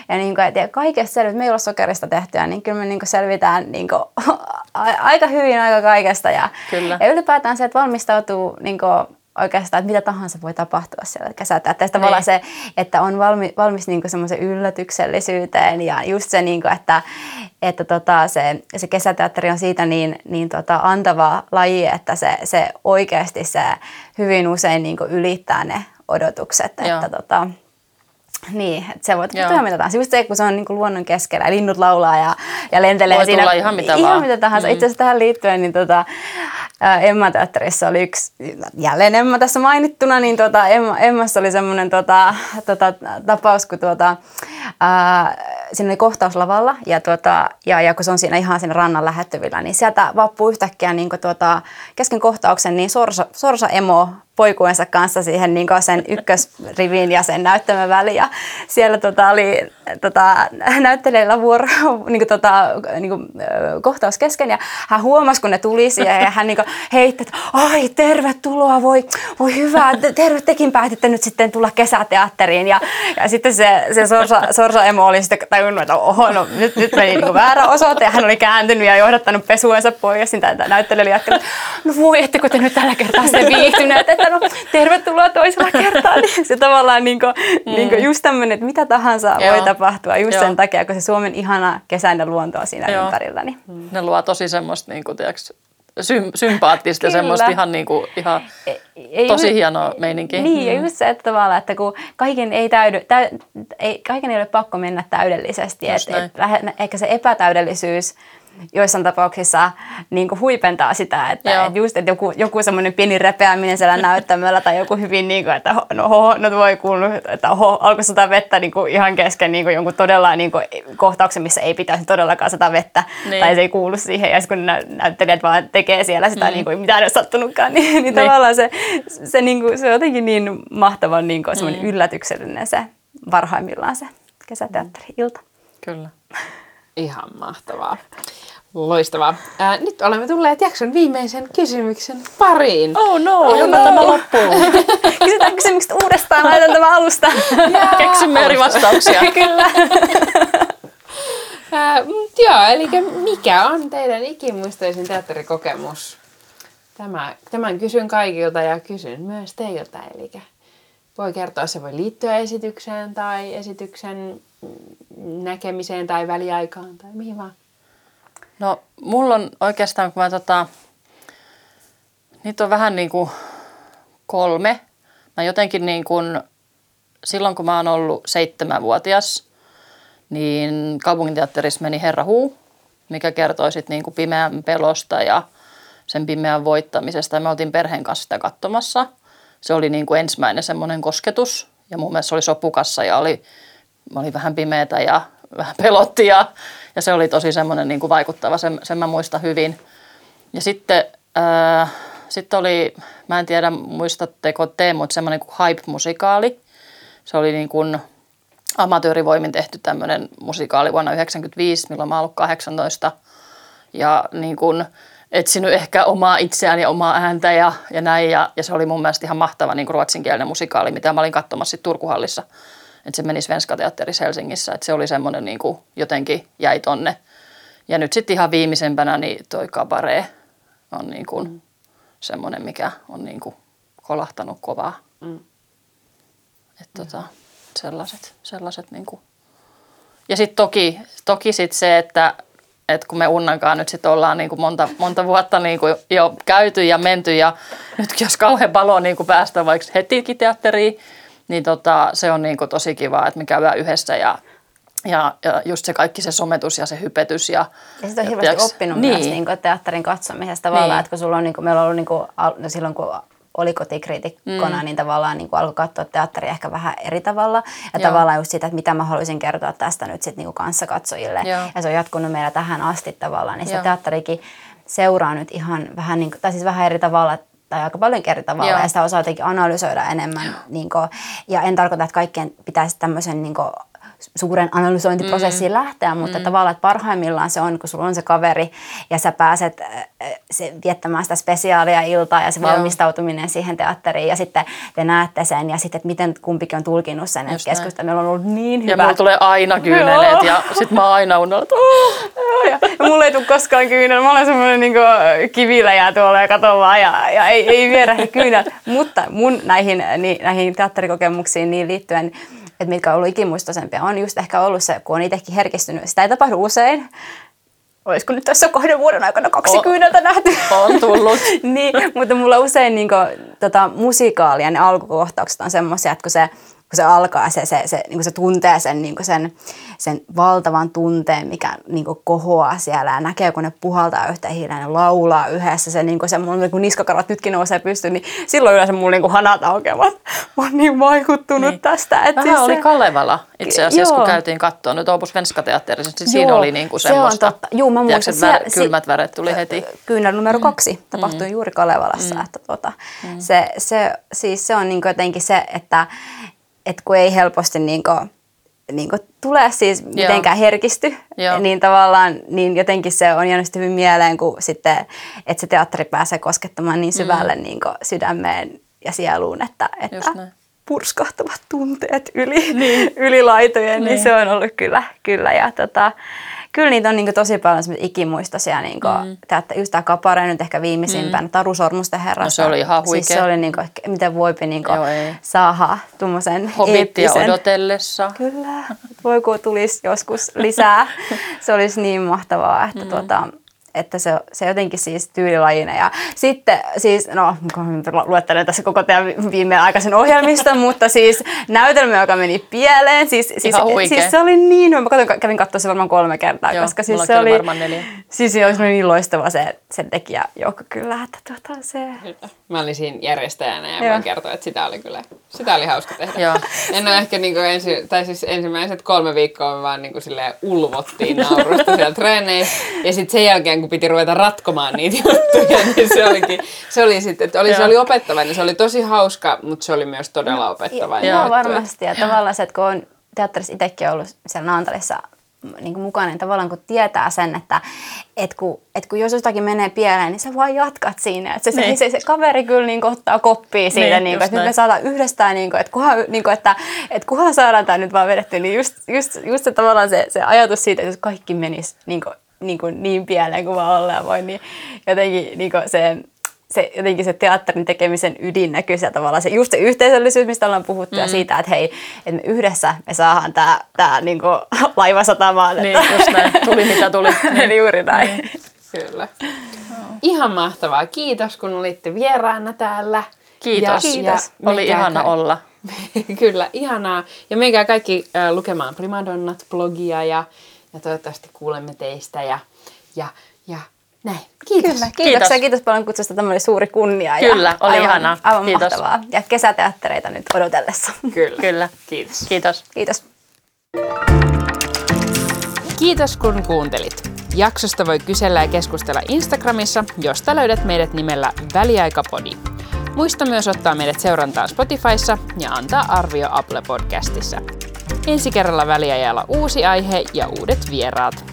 ja, niinku, et, ja kaikesta selvit, me ei olla sokerista tehtyä, niin kyllä me niinku selvitään niinku, a- aika hyvin aika kaikesta. Ja, Kyllä. ja ylipäätään se, että valmistautuu niinku, oikeastaan, että mitä tahansa voi tapahtua siellä kesätä. Että tavallaan Niin. se, että on valmi, valmis niinku semmoisen yllätyksellisyyteen ja just se, niinku, että, että tota, se, se kesäteatteri on siitä niin, niin tota, antava laji, että se, se oikeasti se hyvin usein niinku ylittää ne odotukset. Joo. Että tota, niin, että se voi Joo. tapahtua mitä tahansa. Just se, kun se on niinku luonnon keskellä ja linnut laulaa ja, ja lentelee Voi siinä. ihan mitä ihan vaan. mitä tahansa. Mm. Itse asiassa tähän liittyen, niin tota, ää, Emma-teatterissa oli yksi, jälleen Emma tässä mainittuna, niin tota, Emma, Emmassa oli semmoinen tota, tota, tapaus, kun tuota, ää, siinä oli kohtaus lavalla ja, tuota, ja, ja kun se on siinä ihan siinä rannan lähettyvillä, niin sieltä vappuu yhtäkkiä niin tuota, kesken kohtauksen niin sorsa, sorsa emo poikuensa kanssa siihen niin sen ykkösrivin ja sen näyttämön väliin. Ja siellä tota, oli tota, näyttelijällä vuoro, niin kuin, tota, niin kuin, kohtaus kesken ja hän huomasi, kun ne tuli siihen ja hän niin kuin, heitti, että ai tervetuloa, voi, voi hyvä, te- terve, tekin päätitte nyt sitten tulla kesäteatteriin. Ja, ja sitten se, se sorsa, sorsa emo oli sitten tajunnut, että oho, no, nyt, nyt meni niin väärä osoite ja hän oli kääntynyt ja johdattanut pesuensa pois. Niin tämä näyttelijä jatkanut, no voi, ettekö te nyt tällä kertaa sitten viihtyneet, että no tervetuloa toisella kertaa. Niin se tavallaan niin kuin, mm. niin kuin just tämmöinen, että mitä tahansa Joo. voi tapahtua just Joo. sen takia, kun se Suomen ihana kesäinen luonto on siinä Joo. ympärillä. Niin. Ne luo tosi semmoista niin kuin, tiedätkö, sym, sympaattista ja semmoista ihan, niin kuin, ihan Ei tosi just- hienoa meininkiä. Niin, ja just se, että tavallaan, että kun kaiken ei, täydy, täy, ei, kaiken ei ole pakko mennä täydellisesti. Just Et, näin. et, lähe- ehkä se epätäydellisyys joissain tapauksissa niin kuin huipentaa sitä, että Joo. et just että joku, joku semmoinen pieni repeäminen siellä näyttämällä tai joku hyvin, niin kuin, että ho- no, ho, no voi kuulua, että oho, alkoi sataa vettä niin kuin ihan kesken niin kuin jonkun todella niin kuin, kohtauksen, missä ei pitäisi todellakaan sataa vettä Niin. tai se ei kuulu siihen. Ja sitten kun nä- näyttelijät vaan tekee siellä sitä, mm. niin kuin, mitä ei ole sattunutkaan, niin, niin, Niin. tavallaan se, se, niin kuin, se on jotenkin niin mahtavan niin kuin, semmoinen yllätyksellinen se parhaimmillaan se kesäteatteri-ilta. Kyllä. Ihan mahtavaa. Loistavaa. Ää, nyt olemme tulleet jakson viimeisen kysymyksen pariin. Oh no, joka tämä loppuu. Kysytään kysymykset uudestaan, laitan tämä alusta. Keksimme eri vastauksia. Kyllä. Ää, mut joo, eli mikä on teidän ikimuistoisin teatterikokemus? Tämä, tämän kysyn kaikilta ja kysyn myös teiltä. Eli voi kertoa, se voi liittyä esitykseen tai esityksen näkemiseen tai väliaikaan tai mihin vaan. No, mulla on oikeastaan, kun mä tota, niitä on vähän niin kuin kolme. Mä jotenkin niin kuin, silloin kun mä oon ollut seitsemänvuotias, niin kaupunginteatterissa meni Herra Huu, mikä kertoi sitten niin kuin pimeän pelosta ja sen pimeän voittamisesta. Ja me oltiin perheen kanssa sitä katsomassa. Se oli niin kuin ensimmäinen semmoinen kosketus. Ja mun mielestä se oli sopukassa ja oli, oli vähän pimeätä ja vähän pelotti. Ja, ja se oli tosi semmoinen niin kuin vaikuttava, sen, sen mä muistan hyvin. Ja sitten, ää, sitten oli, mä en tiedä muistatteko te, mutta semmoinen kuin Hype-musikaali. Se oli niin kuin amatöörivoimin tehty tämmöinen musikaali vuonna 1995, milloin mä ollut 18. Ja niin kuin etsinyt ehkä omaa itseään ja omaa ääntä ja, ja näin. Ja, ja se oli mun mielestä ihan mahtava niin kuin ruotsinkielinen musikaali, mitä mä olin katsomassa sit Turkuhallissa että se meni Svenska Teatterissa Helsingissä, että se oli semmoinen niin kuin jotenkin jäi tonne. Ja nyt sitten ihan viimeisempänä niin toi Cabaret on niin kuin mm. semmoinen, mikä on niin kuin kolahtanut kovaa. Mm. Että tota, sellaiset, sellaiset niin kuin. Ja sitten toki, toki sit se, että että kun me Unnankaan nyt sitten ollaan niin kuin monta, monta vuotta niin kuin jo käyty ja menty ja nytkin jos kauhean palo niin kuin päästä vaikka hetikin teatteriin, niin tota, se on niin kuin tosi kiva, että me käydään yhdessä ja ja, ja just se kaikki se sometus ja se hypetys. Ja, ja sitten on hirveästi oppinut niin. myös niin kuin teatterin katsomisesta tavallaan, niin. että kun sulla on, niin kuin, meillä on ollut niin kuin, no silloin kun oli kotikriitikkona, mm. niin tavallaan niin kuin alkoi katsoa teatteria ehkä vähän eri tavalla. Ja Joo. tavallaan just sitä, että mitä mä haluaisin kertoa tästä nyt sitten niin kanssakatsojille. Joo. Ja se on jatkunut meillä tähän asti tavallaan. Niin se teatterikin seuraa nyt ihan vähän, niin kuin, tai siis vähän eri tavalla, tai aika paljon eri tavalla Joo. ja sitä osaa jotenkin analysoida enemmän. Niin kuin, ja en tarkoita, että kaikkien pitäisi tämmöisen niin kuin, suuren analysointiprosessiin mm. lähteä, mutta mm. tavallaan, että parhaimmillaan se on, kun sulla on se kaveri ja sä pääset äh, se, viettämään sitä spesiaalia iltaa ja se Joo. valmistautuminen siihen teatteriin ja sitten te näette sen ja sitten, että miten kumpikin on tulkinut sen, että keskusta meillä on ollut niin hyvä. Ja mulla tulee aina kyyneleet ja sitten mä aina unohdan, ja, ja mulla ei tule koskaan kyynel, mä olen semmoinen niin kiviläjä tuolla ja katon vaan ja, ja ei, ei viedä kyynel, mutta mun näihin, niin, näihin teatterikokemuksiin niin liittyen että mitkä on ollut ikimuistoisempia, on just ehkä ollut se, kun on itsekin herkistynyt. Sitä ei tapahdu usein. Olisiko nyt tässä kahden vuoden aikana kaksi kyyneltä nähty? On tullut. niin, mutta mulla usein niin kuin, tota, musikaalien alkukohtaukset on semmoisia, että kun se kun se alkaa, se, se, se, niin se tuntee sen, niin sen, sen valtavan tunteen, mikä niin kohoaa siellä ja näkee, kun ne puhaltaa yhtä hiileen ja laulaa yhdessä. Se, niin se mun niin niskakarvat nytkin nousee pystyyn, niin silloin yleensä mun niin hanat aukeavat. Mä oon niin vaikuttunut niin. tästä. Että Vähän siis oli se... Kalevala itse asiassa, Joo. kun käytiin katsoa nyt Opus Venska Teatterissa, niin siinä oli niin kuin semmoista. Se on totta. Juu, mä muistan. Tiedätkö, vär, kylmät väret tuli heti. Kyynel numero mm. kaksi tapahtui mm. juuri Kalevalassa. Mm. Että, tota, mm. se, se, siis se on niin jotenkin se, että että kun ei helposti niin kuin, niin kuin tule siis mitenkään Joo. herkisty, Joo. niin tavallaan niin jotenkin se on jäänyt hyvin mieleen, kun sitten, että se teatteri pääsee koskettamaan niin syvälle mm. niin kuin sydämeen ja sieluun, että, että purskahtavat tunteet yli, niin. yli laitojen, niin. niin se on ollut kyllä. kyllä ja tota, kyllä niitä on niin tosi paljon ikimuistoisia. Niin kuin, mm. että just tämä kapare nyt ehkä viimeisimpänä, mm. Taru Sormusten herrassa. No se oli ihan huikea. Siis se oli niin kuin, miten voipi niin kuin, saada tuommoisen Hobittia odotellessa. Kyllä, voi kun tulisi joskus lisää. se olisi niin mahtavaa, että mm. tuota, että se, se jotenkin siis tyylilajina. Ja sitten siis, no luettelen tässä koko teidän viimeaikaisen ohjelmista, mutta siis näytelmä, joka meni pieleen. Siis, siis, siis se oli niin. Mä katsoin, kävin katsoa se varmaan kolme kertaa, Joo, koska siis se oli, varmaan neljä. siis se oli niin loistava se, se tekijä joukko kyllä, että tuota, se... Mä olin siinä järjestäjänä ja Joo. voin kertoa, että sitä oli kyllä, sitä oli hauska tehdä. Joo. En ole ehkä niin ensi, tai siis ensimmäiset kolme viikkoa me vaan niin kuin ulvottiin naurusta siellä treeneissä. Ja sitten sen jälkeen, kun piti ruveta ratkomaan niitä juttuja, niin se, olikin, se oli sitten, että oli, se oli opettavainen, se oli tosi hauska, mutta se oli myös todella opettavainen. Joo, varmasti. Ja tavallaan se, että kun on teatterissa itsekin ollut siellä Naantalissa niin kuin mukana, niin tavallaan kun tietää sen, että et kun, et kun jos jotakin menee pieleen, niin sä vaan jatkat siinä. Että se, niin. se, se, se, kaveri kyllä niin kuin, ottaa koppia siitä, niin, niin kuin, että nyt me saadaan yhdestään, niin kuin, että, kunhan, niin kuin, että, että kunhan saadaan tämä nyt vaan vedetty, niin just, just, just se, tavallaan se, se ajatus siitä, että jos kaikki menisi niin kuin, niin, kuin niin pieleen kuin vaan ollaan voi, niin jotenkin niin kuin se, se, jotenkin se teatterin tekemisen ydin näkyy siellä tavallaan. Se, just se yhteisöllisyys, mistä ollaan puhuttu mm. ja siitä, että hei, että me yhdessä me saadaan tämä tää, niinku, laiva satamaan. Niin, että... just näin. Tuli mitä tuli. niin. Juuri näin. Niin. Kyllä. Ihan mahtavaa. Kiitos, kun olitte vieraana täällä. Kiitos. Ja, Kiitos. Ja Oli ihana ka- olla. Kyllä, ihanaa. Ja menkää kaikki äh, lukemaan Primadonnat-blogia ja ja toivottavasti kuulemme teistä ja, ja, ja näin. Kiitos. Kyllä, kiitoksia. Kiitos. kiitos paljon kutsusta. Tämä oli suuri kunnia. Kyllä, oli aivan, ihanaa. Aivan kiitos. mahtavaa. Ja kesäteattereita nyt odotellessa. Kyllä. Kyllä. Kiitos. Kiitos. Kiitos. Kiitos kun kuuntelit. Jaksosta voi kysellä ja keskustella Instagramissa, josta löydät meidät nimellä Väliaikapodi. Muista myös ottaa meidät seurantaan Spotifyssa ja antaa arvio Apple Podcastissa. Ensi kerralla väliajalla uusi aihe ja uudet vieraat.